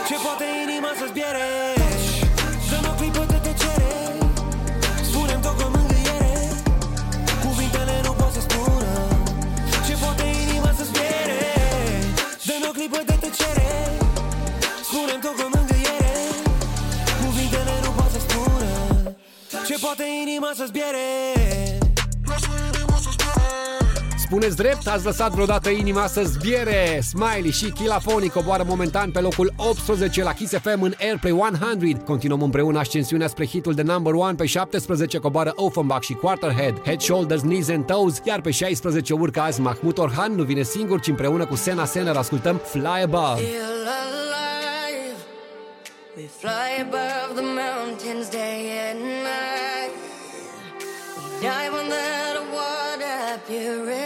Ce poate inima să zbiere clipă de tăcere Spune-mi tot cu mângâiere. Cuvintele nu pot să spună Ce poate inima să zbiere Spuneți drept, ați lăsat vreodată inima să zbiere Smiley și Kilaphonic coboară momentan pe locul 18 la Kiss FM în Airplay 100 Continuăm împreună ascensiunea spre hitul de number 1 Pe 17 coboară Offenbach și Quarterhead Head, Shoulders, Knees and Toes Iar pe 16 urcă azi Mahmut Orhan Nu vine singur, ci împreună cu Sena Senner ascultăm Fly Above Feel alive. We fly above the mountains day and night. We dive under the water purified.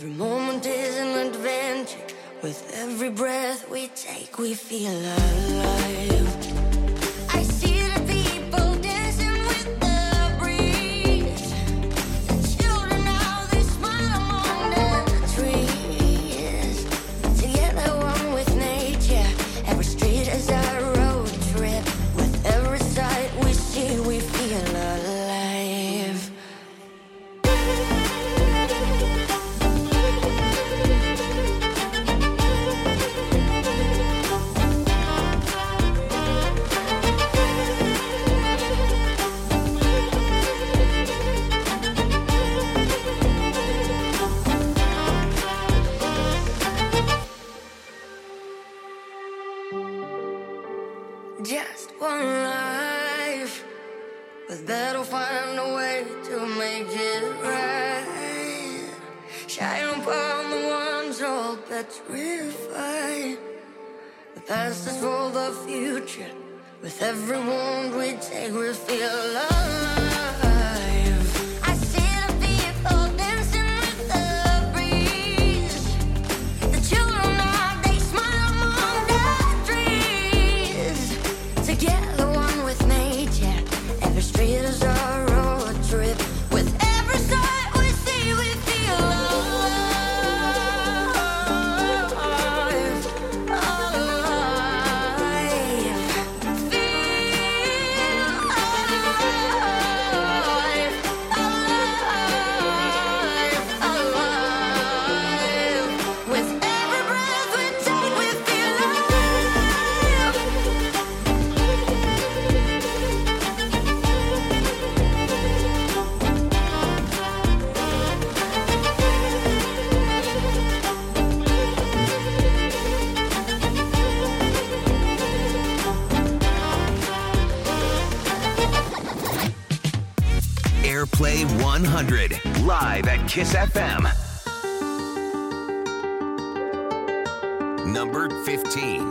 Every moment is an adventure. With every breath we take, we feel alive. Better find a way to make it right. Shine upon the ones all petrified. The past is for the future. With every wound we take, we feel alive. 100, live at Kiss FM. Number 15.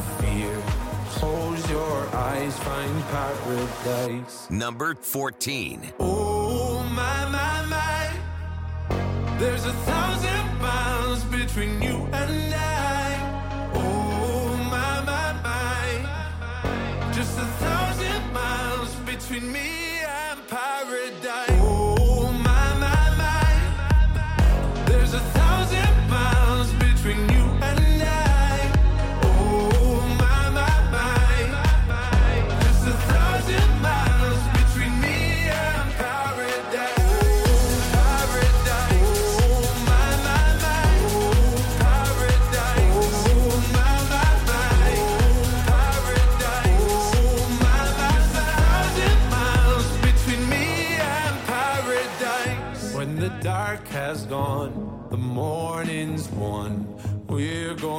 eyes, find paradise. Number 14. Oh my my my There's a thousand miles between you and I Oh my my my Just a thousand miles between me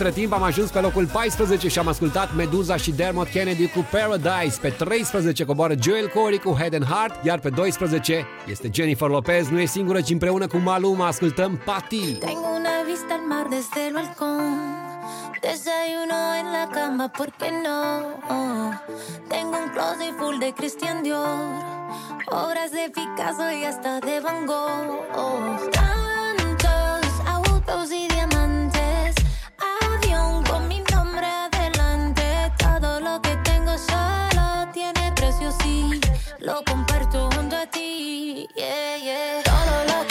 Între timp am ajuns pe locul 14 și am ascultat Meduza și Dermot Kennedy cu Paradise. Pe 13 coboară Joel Corey cu Head and Heart, iar pe 12 este Jennifer Lopez. Nu e singură, ci împreună cu Maluma ascultăm Patti. Tengo una vista al mar desde el balcón. Desayuno en la cama, ¿por qué no? Tengo un closet full de Christian Dior. Obras de Picasso y hasta de Van Gogh. Tantos autos y diamantes. Lo comparto junto a ti. Yeah, yeah.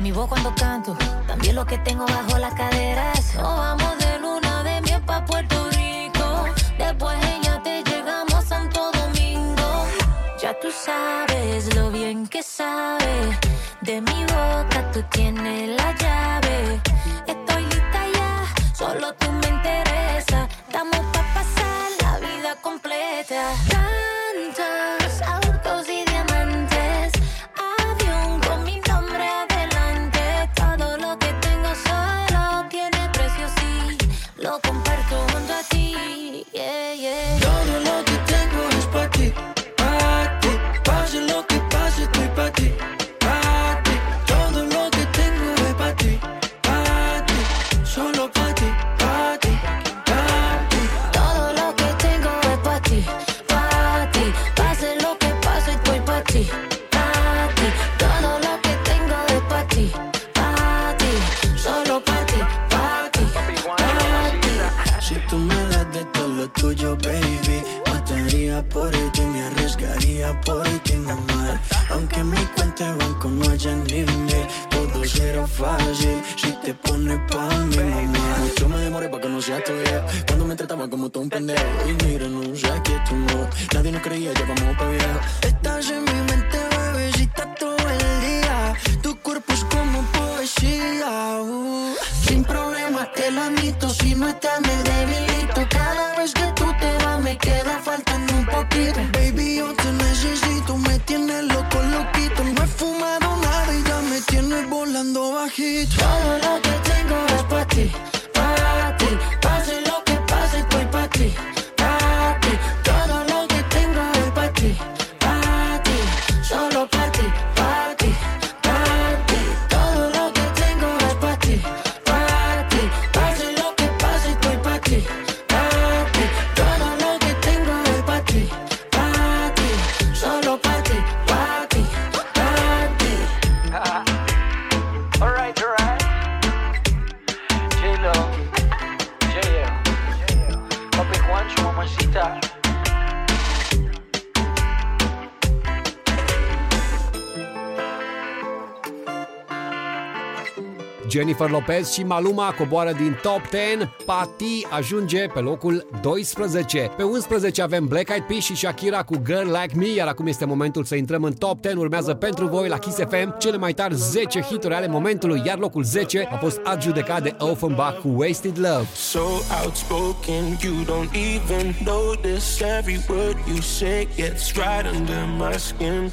Mi voz cuando canto, también lo que tengo bajo las caderas. Nos vamos de luna de miel pa' Puerto Rico. Después en te llegamos a Santo Domingo. Ya tú sabes lo bien que sabe. De mi boca tú tienes la llave. Estoy lista ya, solo tú me interesa. Estamos pa' pasar la vida completa. Jennifer Lopez și Maluma coboară din top 10, Pati ajunge pe locul 12. Pe 11 avem Black Eyed Peas și Shakira cu Girl Like Me, iar acum este momentul să intrăm în top 10. Urmează pentru voi la Kiss FM cele mai tari 10 hituri ale momentului, iar locul 10 a fost adjudecat de Offenbach cu Wasted Love. So outspoken, you don't even notice every word you say gets right under my skin.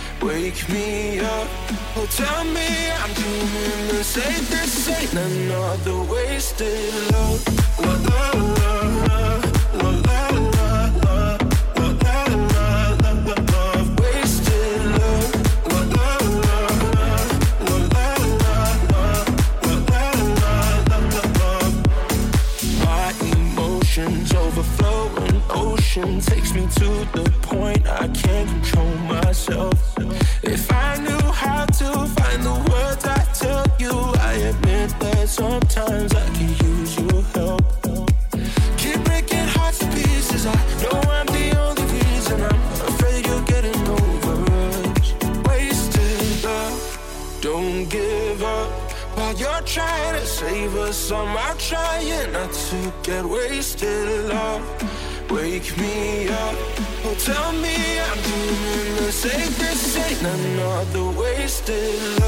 Wake me up, oh tell me I'm doing the same. This ain't another wasted love. La, la, la, la, la, la, la, la, la, la. Wasted love. La, la, la, la, la, la, la, la. My emotions ocean takes me to the point I can't control myself. Sometimes I can use your help. Keep breaking hearts to pieces. I know I'm the only reason. I'm afraid you're getting over us. Wasted love. Don't give up while you're trying to save us. Are trying not to get wasted love. Wake me up, oh tell me I'm doing the. This ain't another wasted love.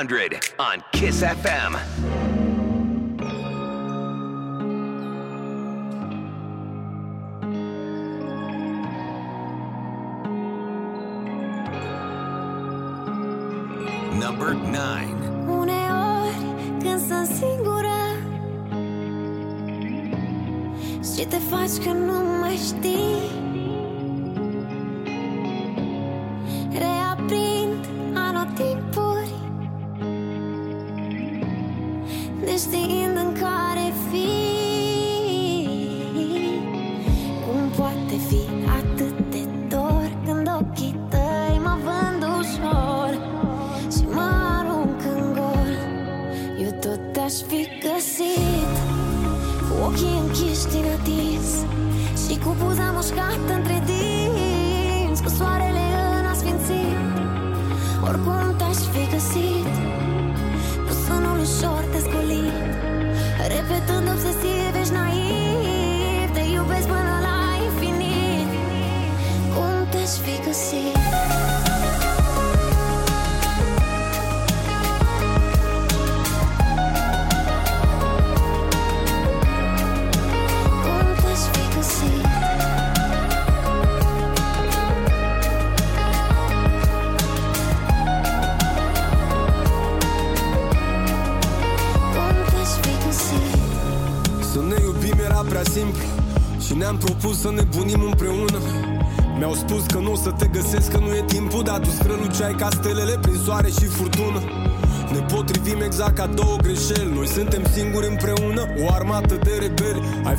100 on Kiss FM.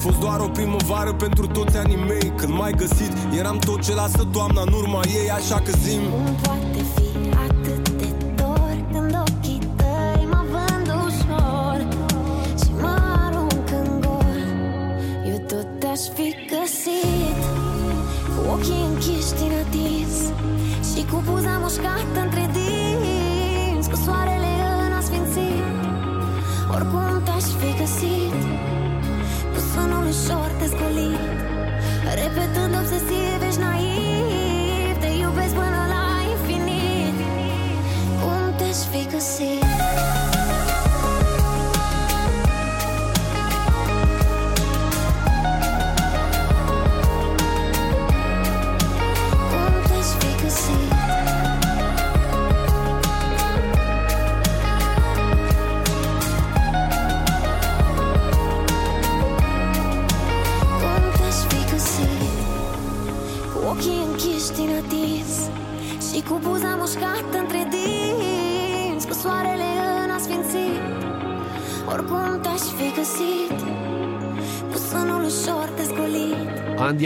Fost doar o primăvară pentru toți anii mei. Când m-ai găsit, eram tot ce lasă toamna în urma ei Așa că zim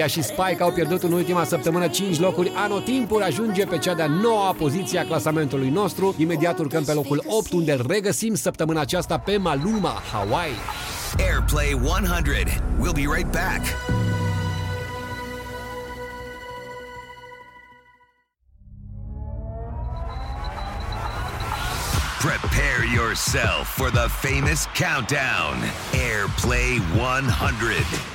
Andia și Spike au pierdut în ultima săptămână 5 locuri. Anotimpul ajunge pe cea de-a noua poziție a clasamentului nostru. Imediat urcăm pe locul 8, unde îl regăsim săptămâna aceasta pe Maluma, Hawaii. Airplay 100. We'll be right back. Prepare yourself for the famous countdown. Airplay 100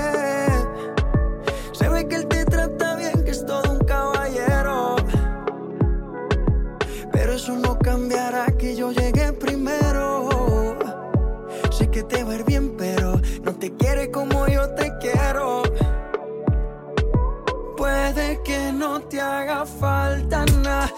Ir bien, pero no te quiere como yo te quiero. Puede que no te haga falta nada,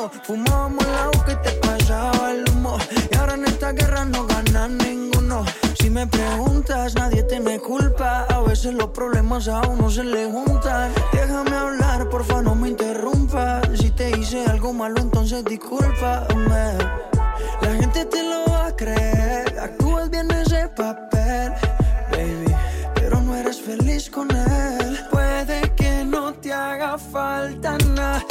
desayuno. Fumábamos el agua que te pasaba el humo. Y ahora en esta guerra no gana ninguno. Si me preguntas, nadie tiene culpa. A veces los problemas a uno se le juntan. Déjame hablar, porfa, no me interrumpas. Si te hice algo malo, entonces discúlpame. La gente te lo va a creer. Actúas bien ese papel, baby. Pero no eres feliz con él. Puede que no te haga falta nada,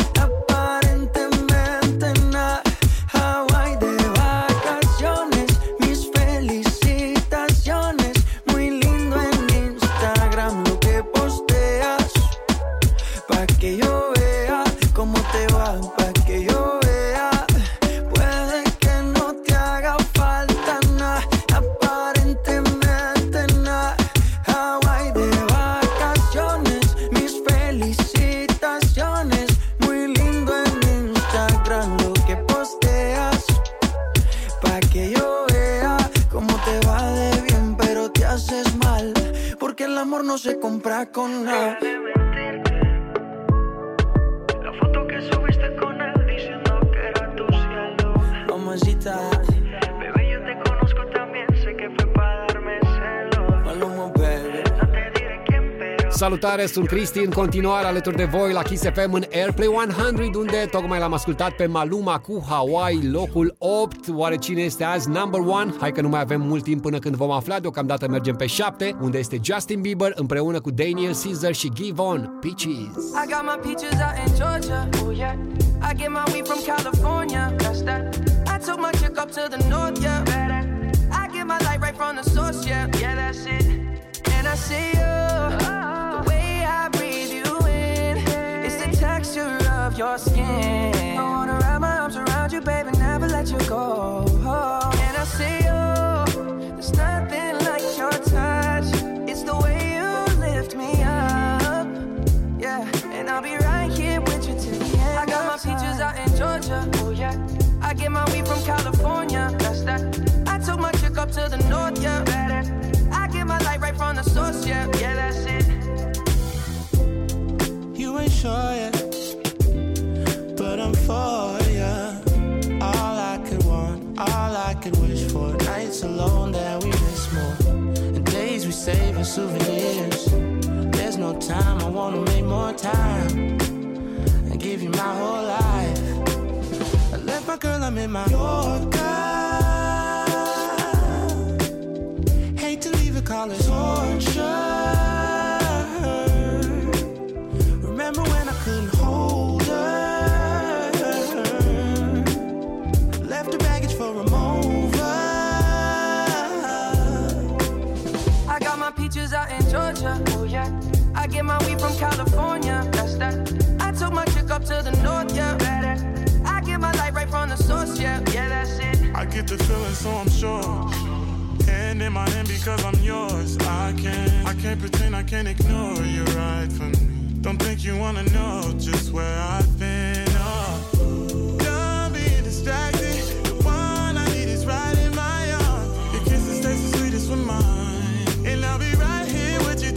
con nada. Salutare, sunt Cristi în continuare alături de voi la Kiss FM în Airplay 100 unde tocmai l-am ascultat pe Maluma cu Hawaii, locul 8. Oare cine este azi number 1? Hai că nu mai avem mult timp până când vom afla, deocamdată mergem pe 7, unde este Justin Bieber împreună cu Daniel Caesar și Give On, Peaches. I got my peaches out in Georgia. Oh yeah. I get my weed from California. That's that. I took my chick up to the north, yeah. Better. I get my light right from the source, yeah. Yeah, that's it. And I see you. The way I breathe you in. It's the texture of your skin. I wanna wrap my arms around you, baby, never let you go. And I see you. There's nothing like your touch. It's the way you lift me up. Yeah, and I'll be right here with you till the end. I got my peaches out in Georgia. Oh yeah. I get my weed from California. That's that. I took my chick up to the north. Yeah, better. From the source. Yeah, yeah, that's it. You ain't sure yet, but I'm for ya. All I could want, all I could wish for. Nights alone that we miss more, and days we save as souvenirs. There's no time, I wanna make more time and give you my whole life. I left my girl, I'm in my Yorker. California. That's that. I took my chick up to the north. Yeah, better. I get my light right from the source. Yeah, yeah, that's it. I get the feeling, so I'm sure. Hand in my hand because I'm yours. I can't, I can't pretend, I can't ignore you right from me. Don't think you wanna know just where I've been. Oh, don't be distracted. The one I need is right in my arms. Your kisses taste the sweetest with mine, and I'll be right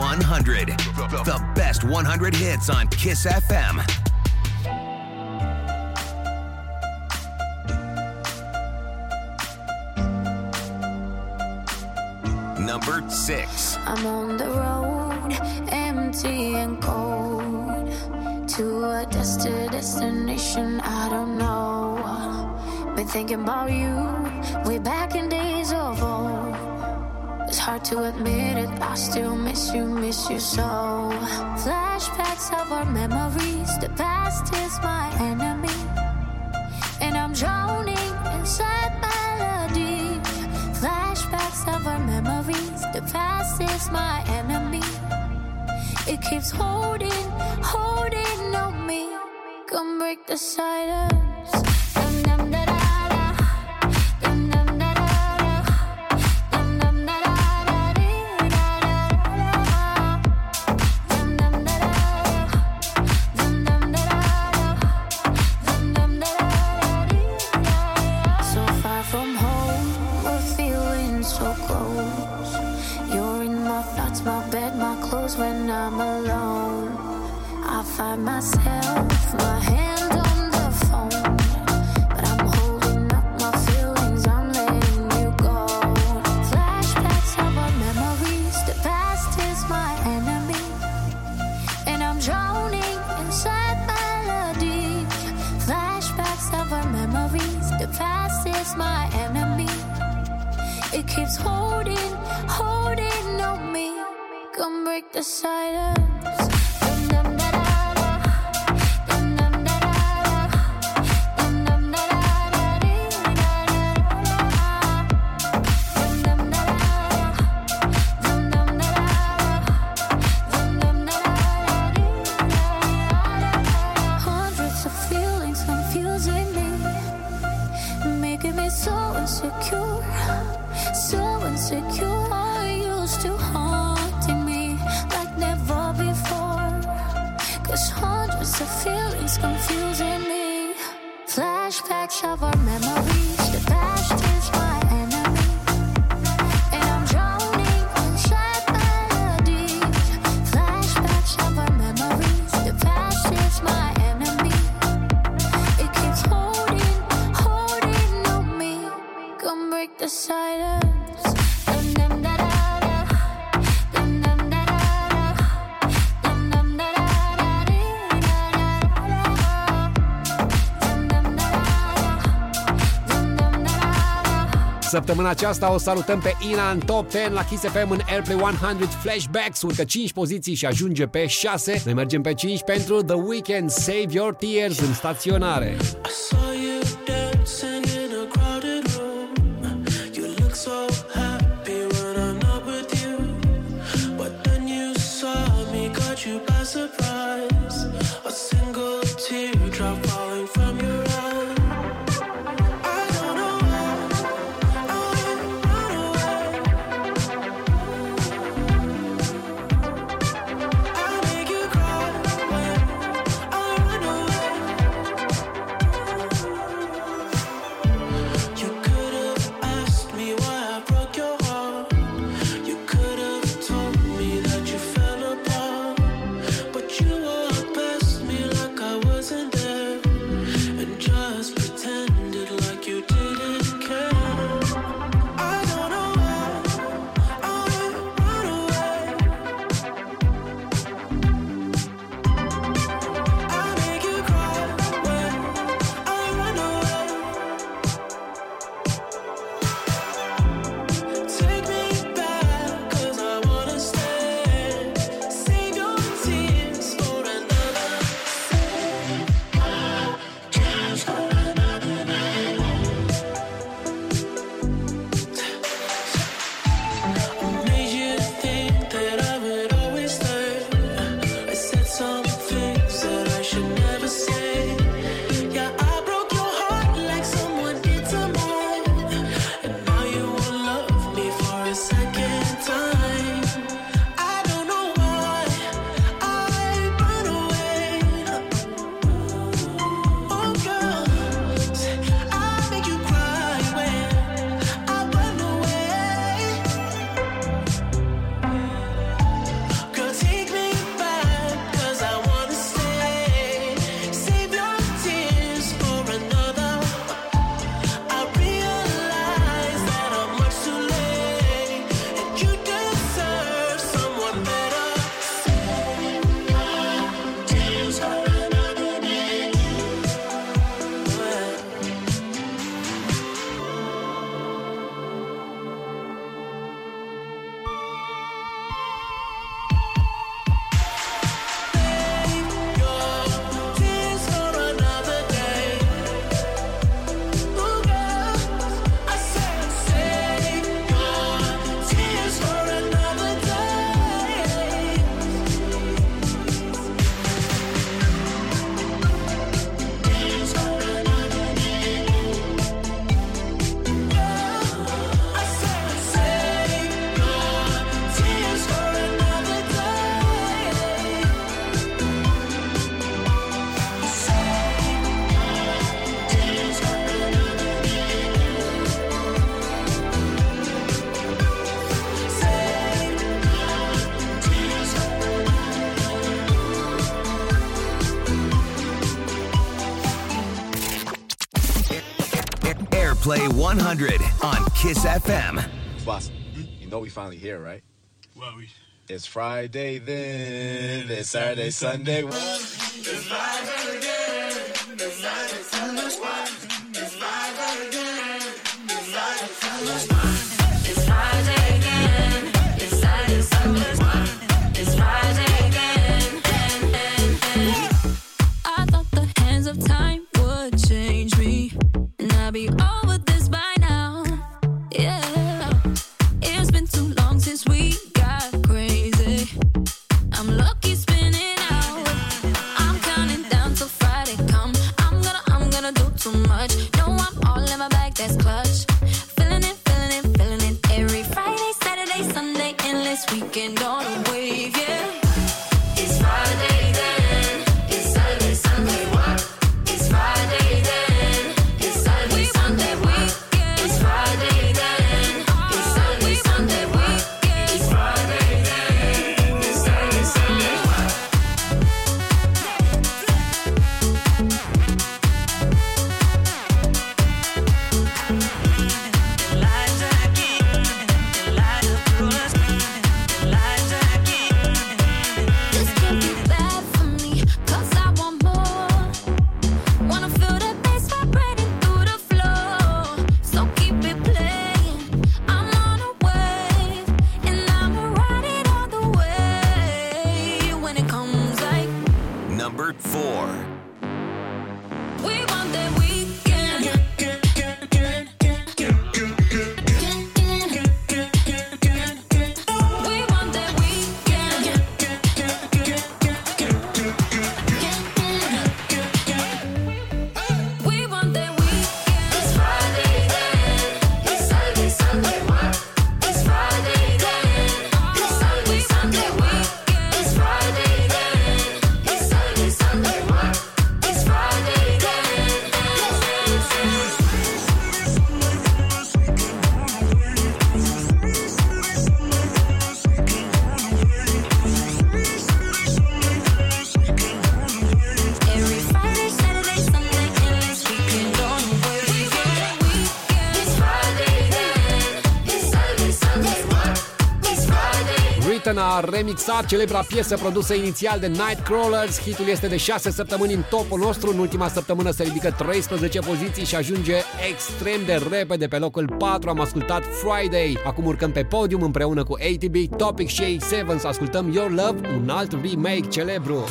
100. The best 100 hits on Kiss FM. Number 6. I'm on the road, empty and cold, to a destined destination I don't know. Been thinking about you way back in days of old. Hard to admit it, I still miss you, miss you so. Flashbacks of our memories, the past is my enemy, and I'm drowning inside melody. Flashbacks of our memories, the past is my enemy. It keeps holding, holding on me. Come break the silence. was my enemy. It keeps holding, holding on me. Come break the silence. Săptămâna aceasta o salutăm pe Ina în Top 10 la Kiss FM în Airplay 100 Flashbacks. Urcă 5 poziții și ajunge pe 6. Noi mergem pe 5 pentru The Weekend Save Your Tears în staționare. 100 on Kiss FM. Boss, you know we finally here, right? Well, we. It's Friday then, it's Saturday, Sunday. a remixat celebra piesă produsă inițial de Nightcrawlers. Hitul este de 6 săptămâni în topul nostru. În ultima săptămână se ridică 13 poziții și ajunge extrem de repede pe locul 4. Am ascultat Friday. Acum urcăm pe podium împreună cu ATB, Topic și A7 să ascultăm Your Love, un alt remake celebru.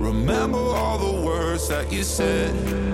Remember all the words that you said.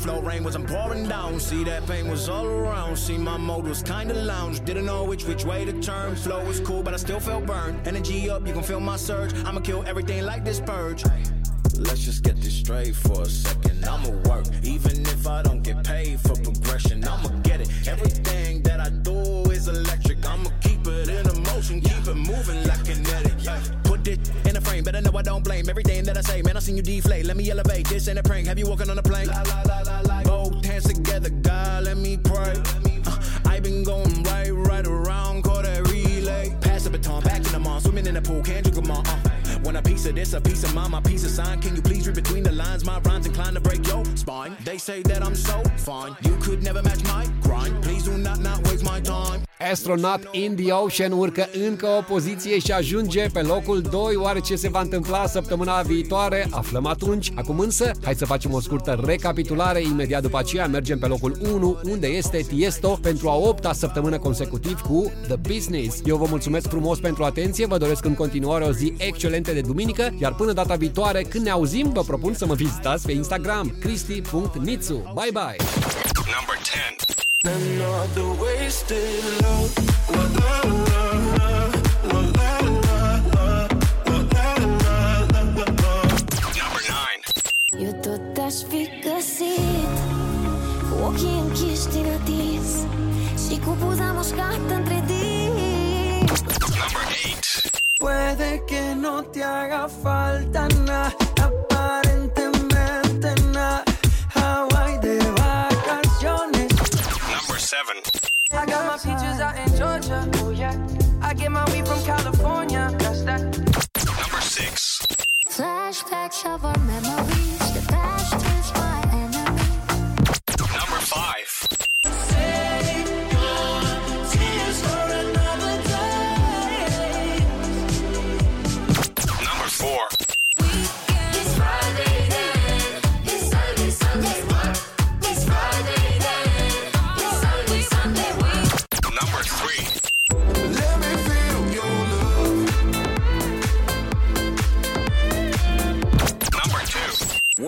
flow rain wasn't pouring down. See, that pain was all around. See, my mode was kinda lounge. Didn't know which which way to turn. Flow was cool, but I still felt burned. Energy up, you can feel my surge. I'ma kill everything like this purge. Let's just get this straight for a second. I'ma work, even if I don't get paid for progression. I'ma get it. Everything that I do is electric. I'ma keep it in a motion, keep it moving like kinetic. Put it in a frame, better know I don't blame everything that I say. Man, I seen you deflate. Let me elevate. This ain't a prank. Have you walking on a plane? La, la, la, pray. Uh, I been going right, right around, call that relay. Pass the baton, back in the mall, swimming in the pool, can't you come on? Uh, want a piece of this, a piece of mine, my piece of sign. Can you please read between the lines? My rhymes inclined to break your spine. They say that I'm so fine, you could never match my grind. Please do not not waste my time. Astronaut in the Ocean urcă încă o poziție și ajunge pe locul 2. Oare ce se va întâmpla săptămâna viitoare? Aflăm atunci. Acum însă, hai să facem o scurtă recapitulare. Imediat după aceea mergem pe locul 1, unde este Tiesto pentru a opta săptămână consecutiv cu The Business. Eu vă mulțumesc frumos pentru atenție, vă doresc în continuare o zi excelentă de duminică, iar până data viitoare, când ne auzim, vă propun să mă vizitați pe Instagram, cristi.nitsu. Bye bye! Number 10. Eu totaş bir găsit Ochii închiși din atins Și cu buza mușcată între dinți Pode que não te haga falta nada from California. That's that. Number 6. Flashbacks of our memories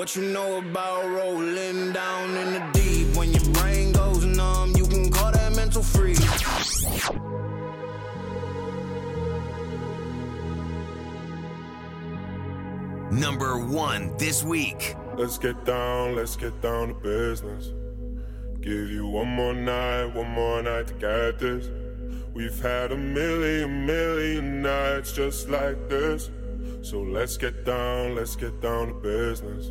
What you know about rolling down in the deep? When your brain goes numb, you can call that mental freeze. Number 1 this week. Let's get down, let's get down to business. Give you one more night, one more night to get this. We've had a million, million nights just like this. So let's get down, let's get down to business.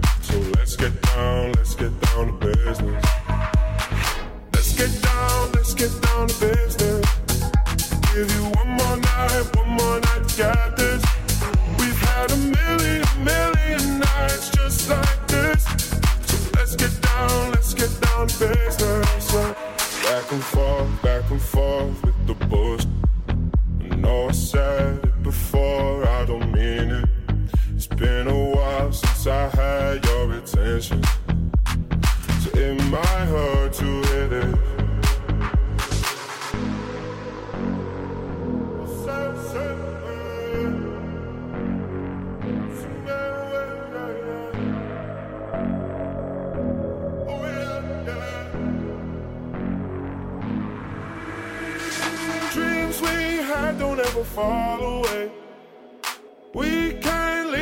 So let's get down, let's get down to business. Let's get down, let's get down to business. Give you one more night, one more night this. We've had a million, million nights just like this. So let's get down, let's get down to business. Back and forth, back and forth with the bush. I I said it before, I don't mean it. It's been a while since I had your attention. So it might hurt to hit it. Dreams we had don't ever fall away. We can't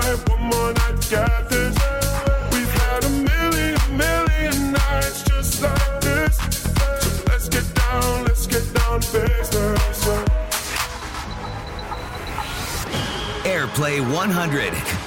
Night, one more night this. We've had a million, million nights just like this. So let's get down, let's get down business. Airplay 100.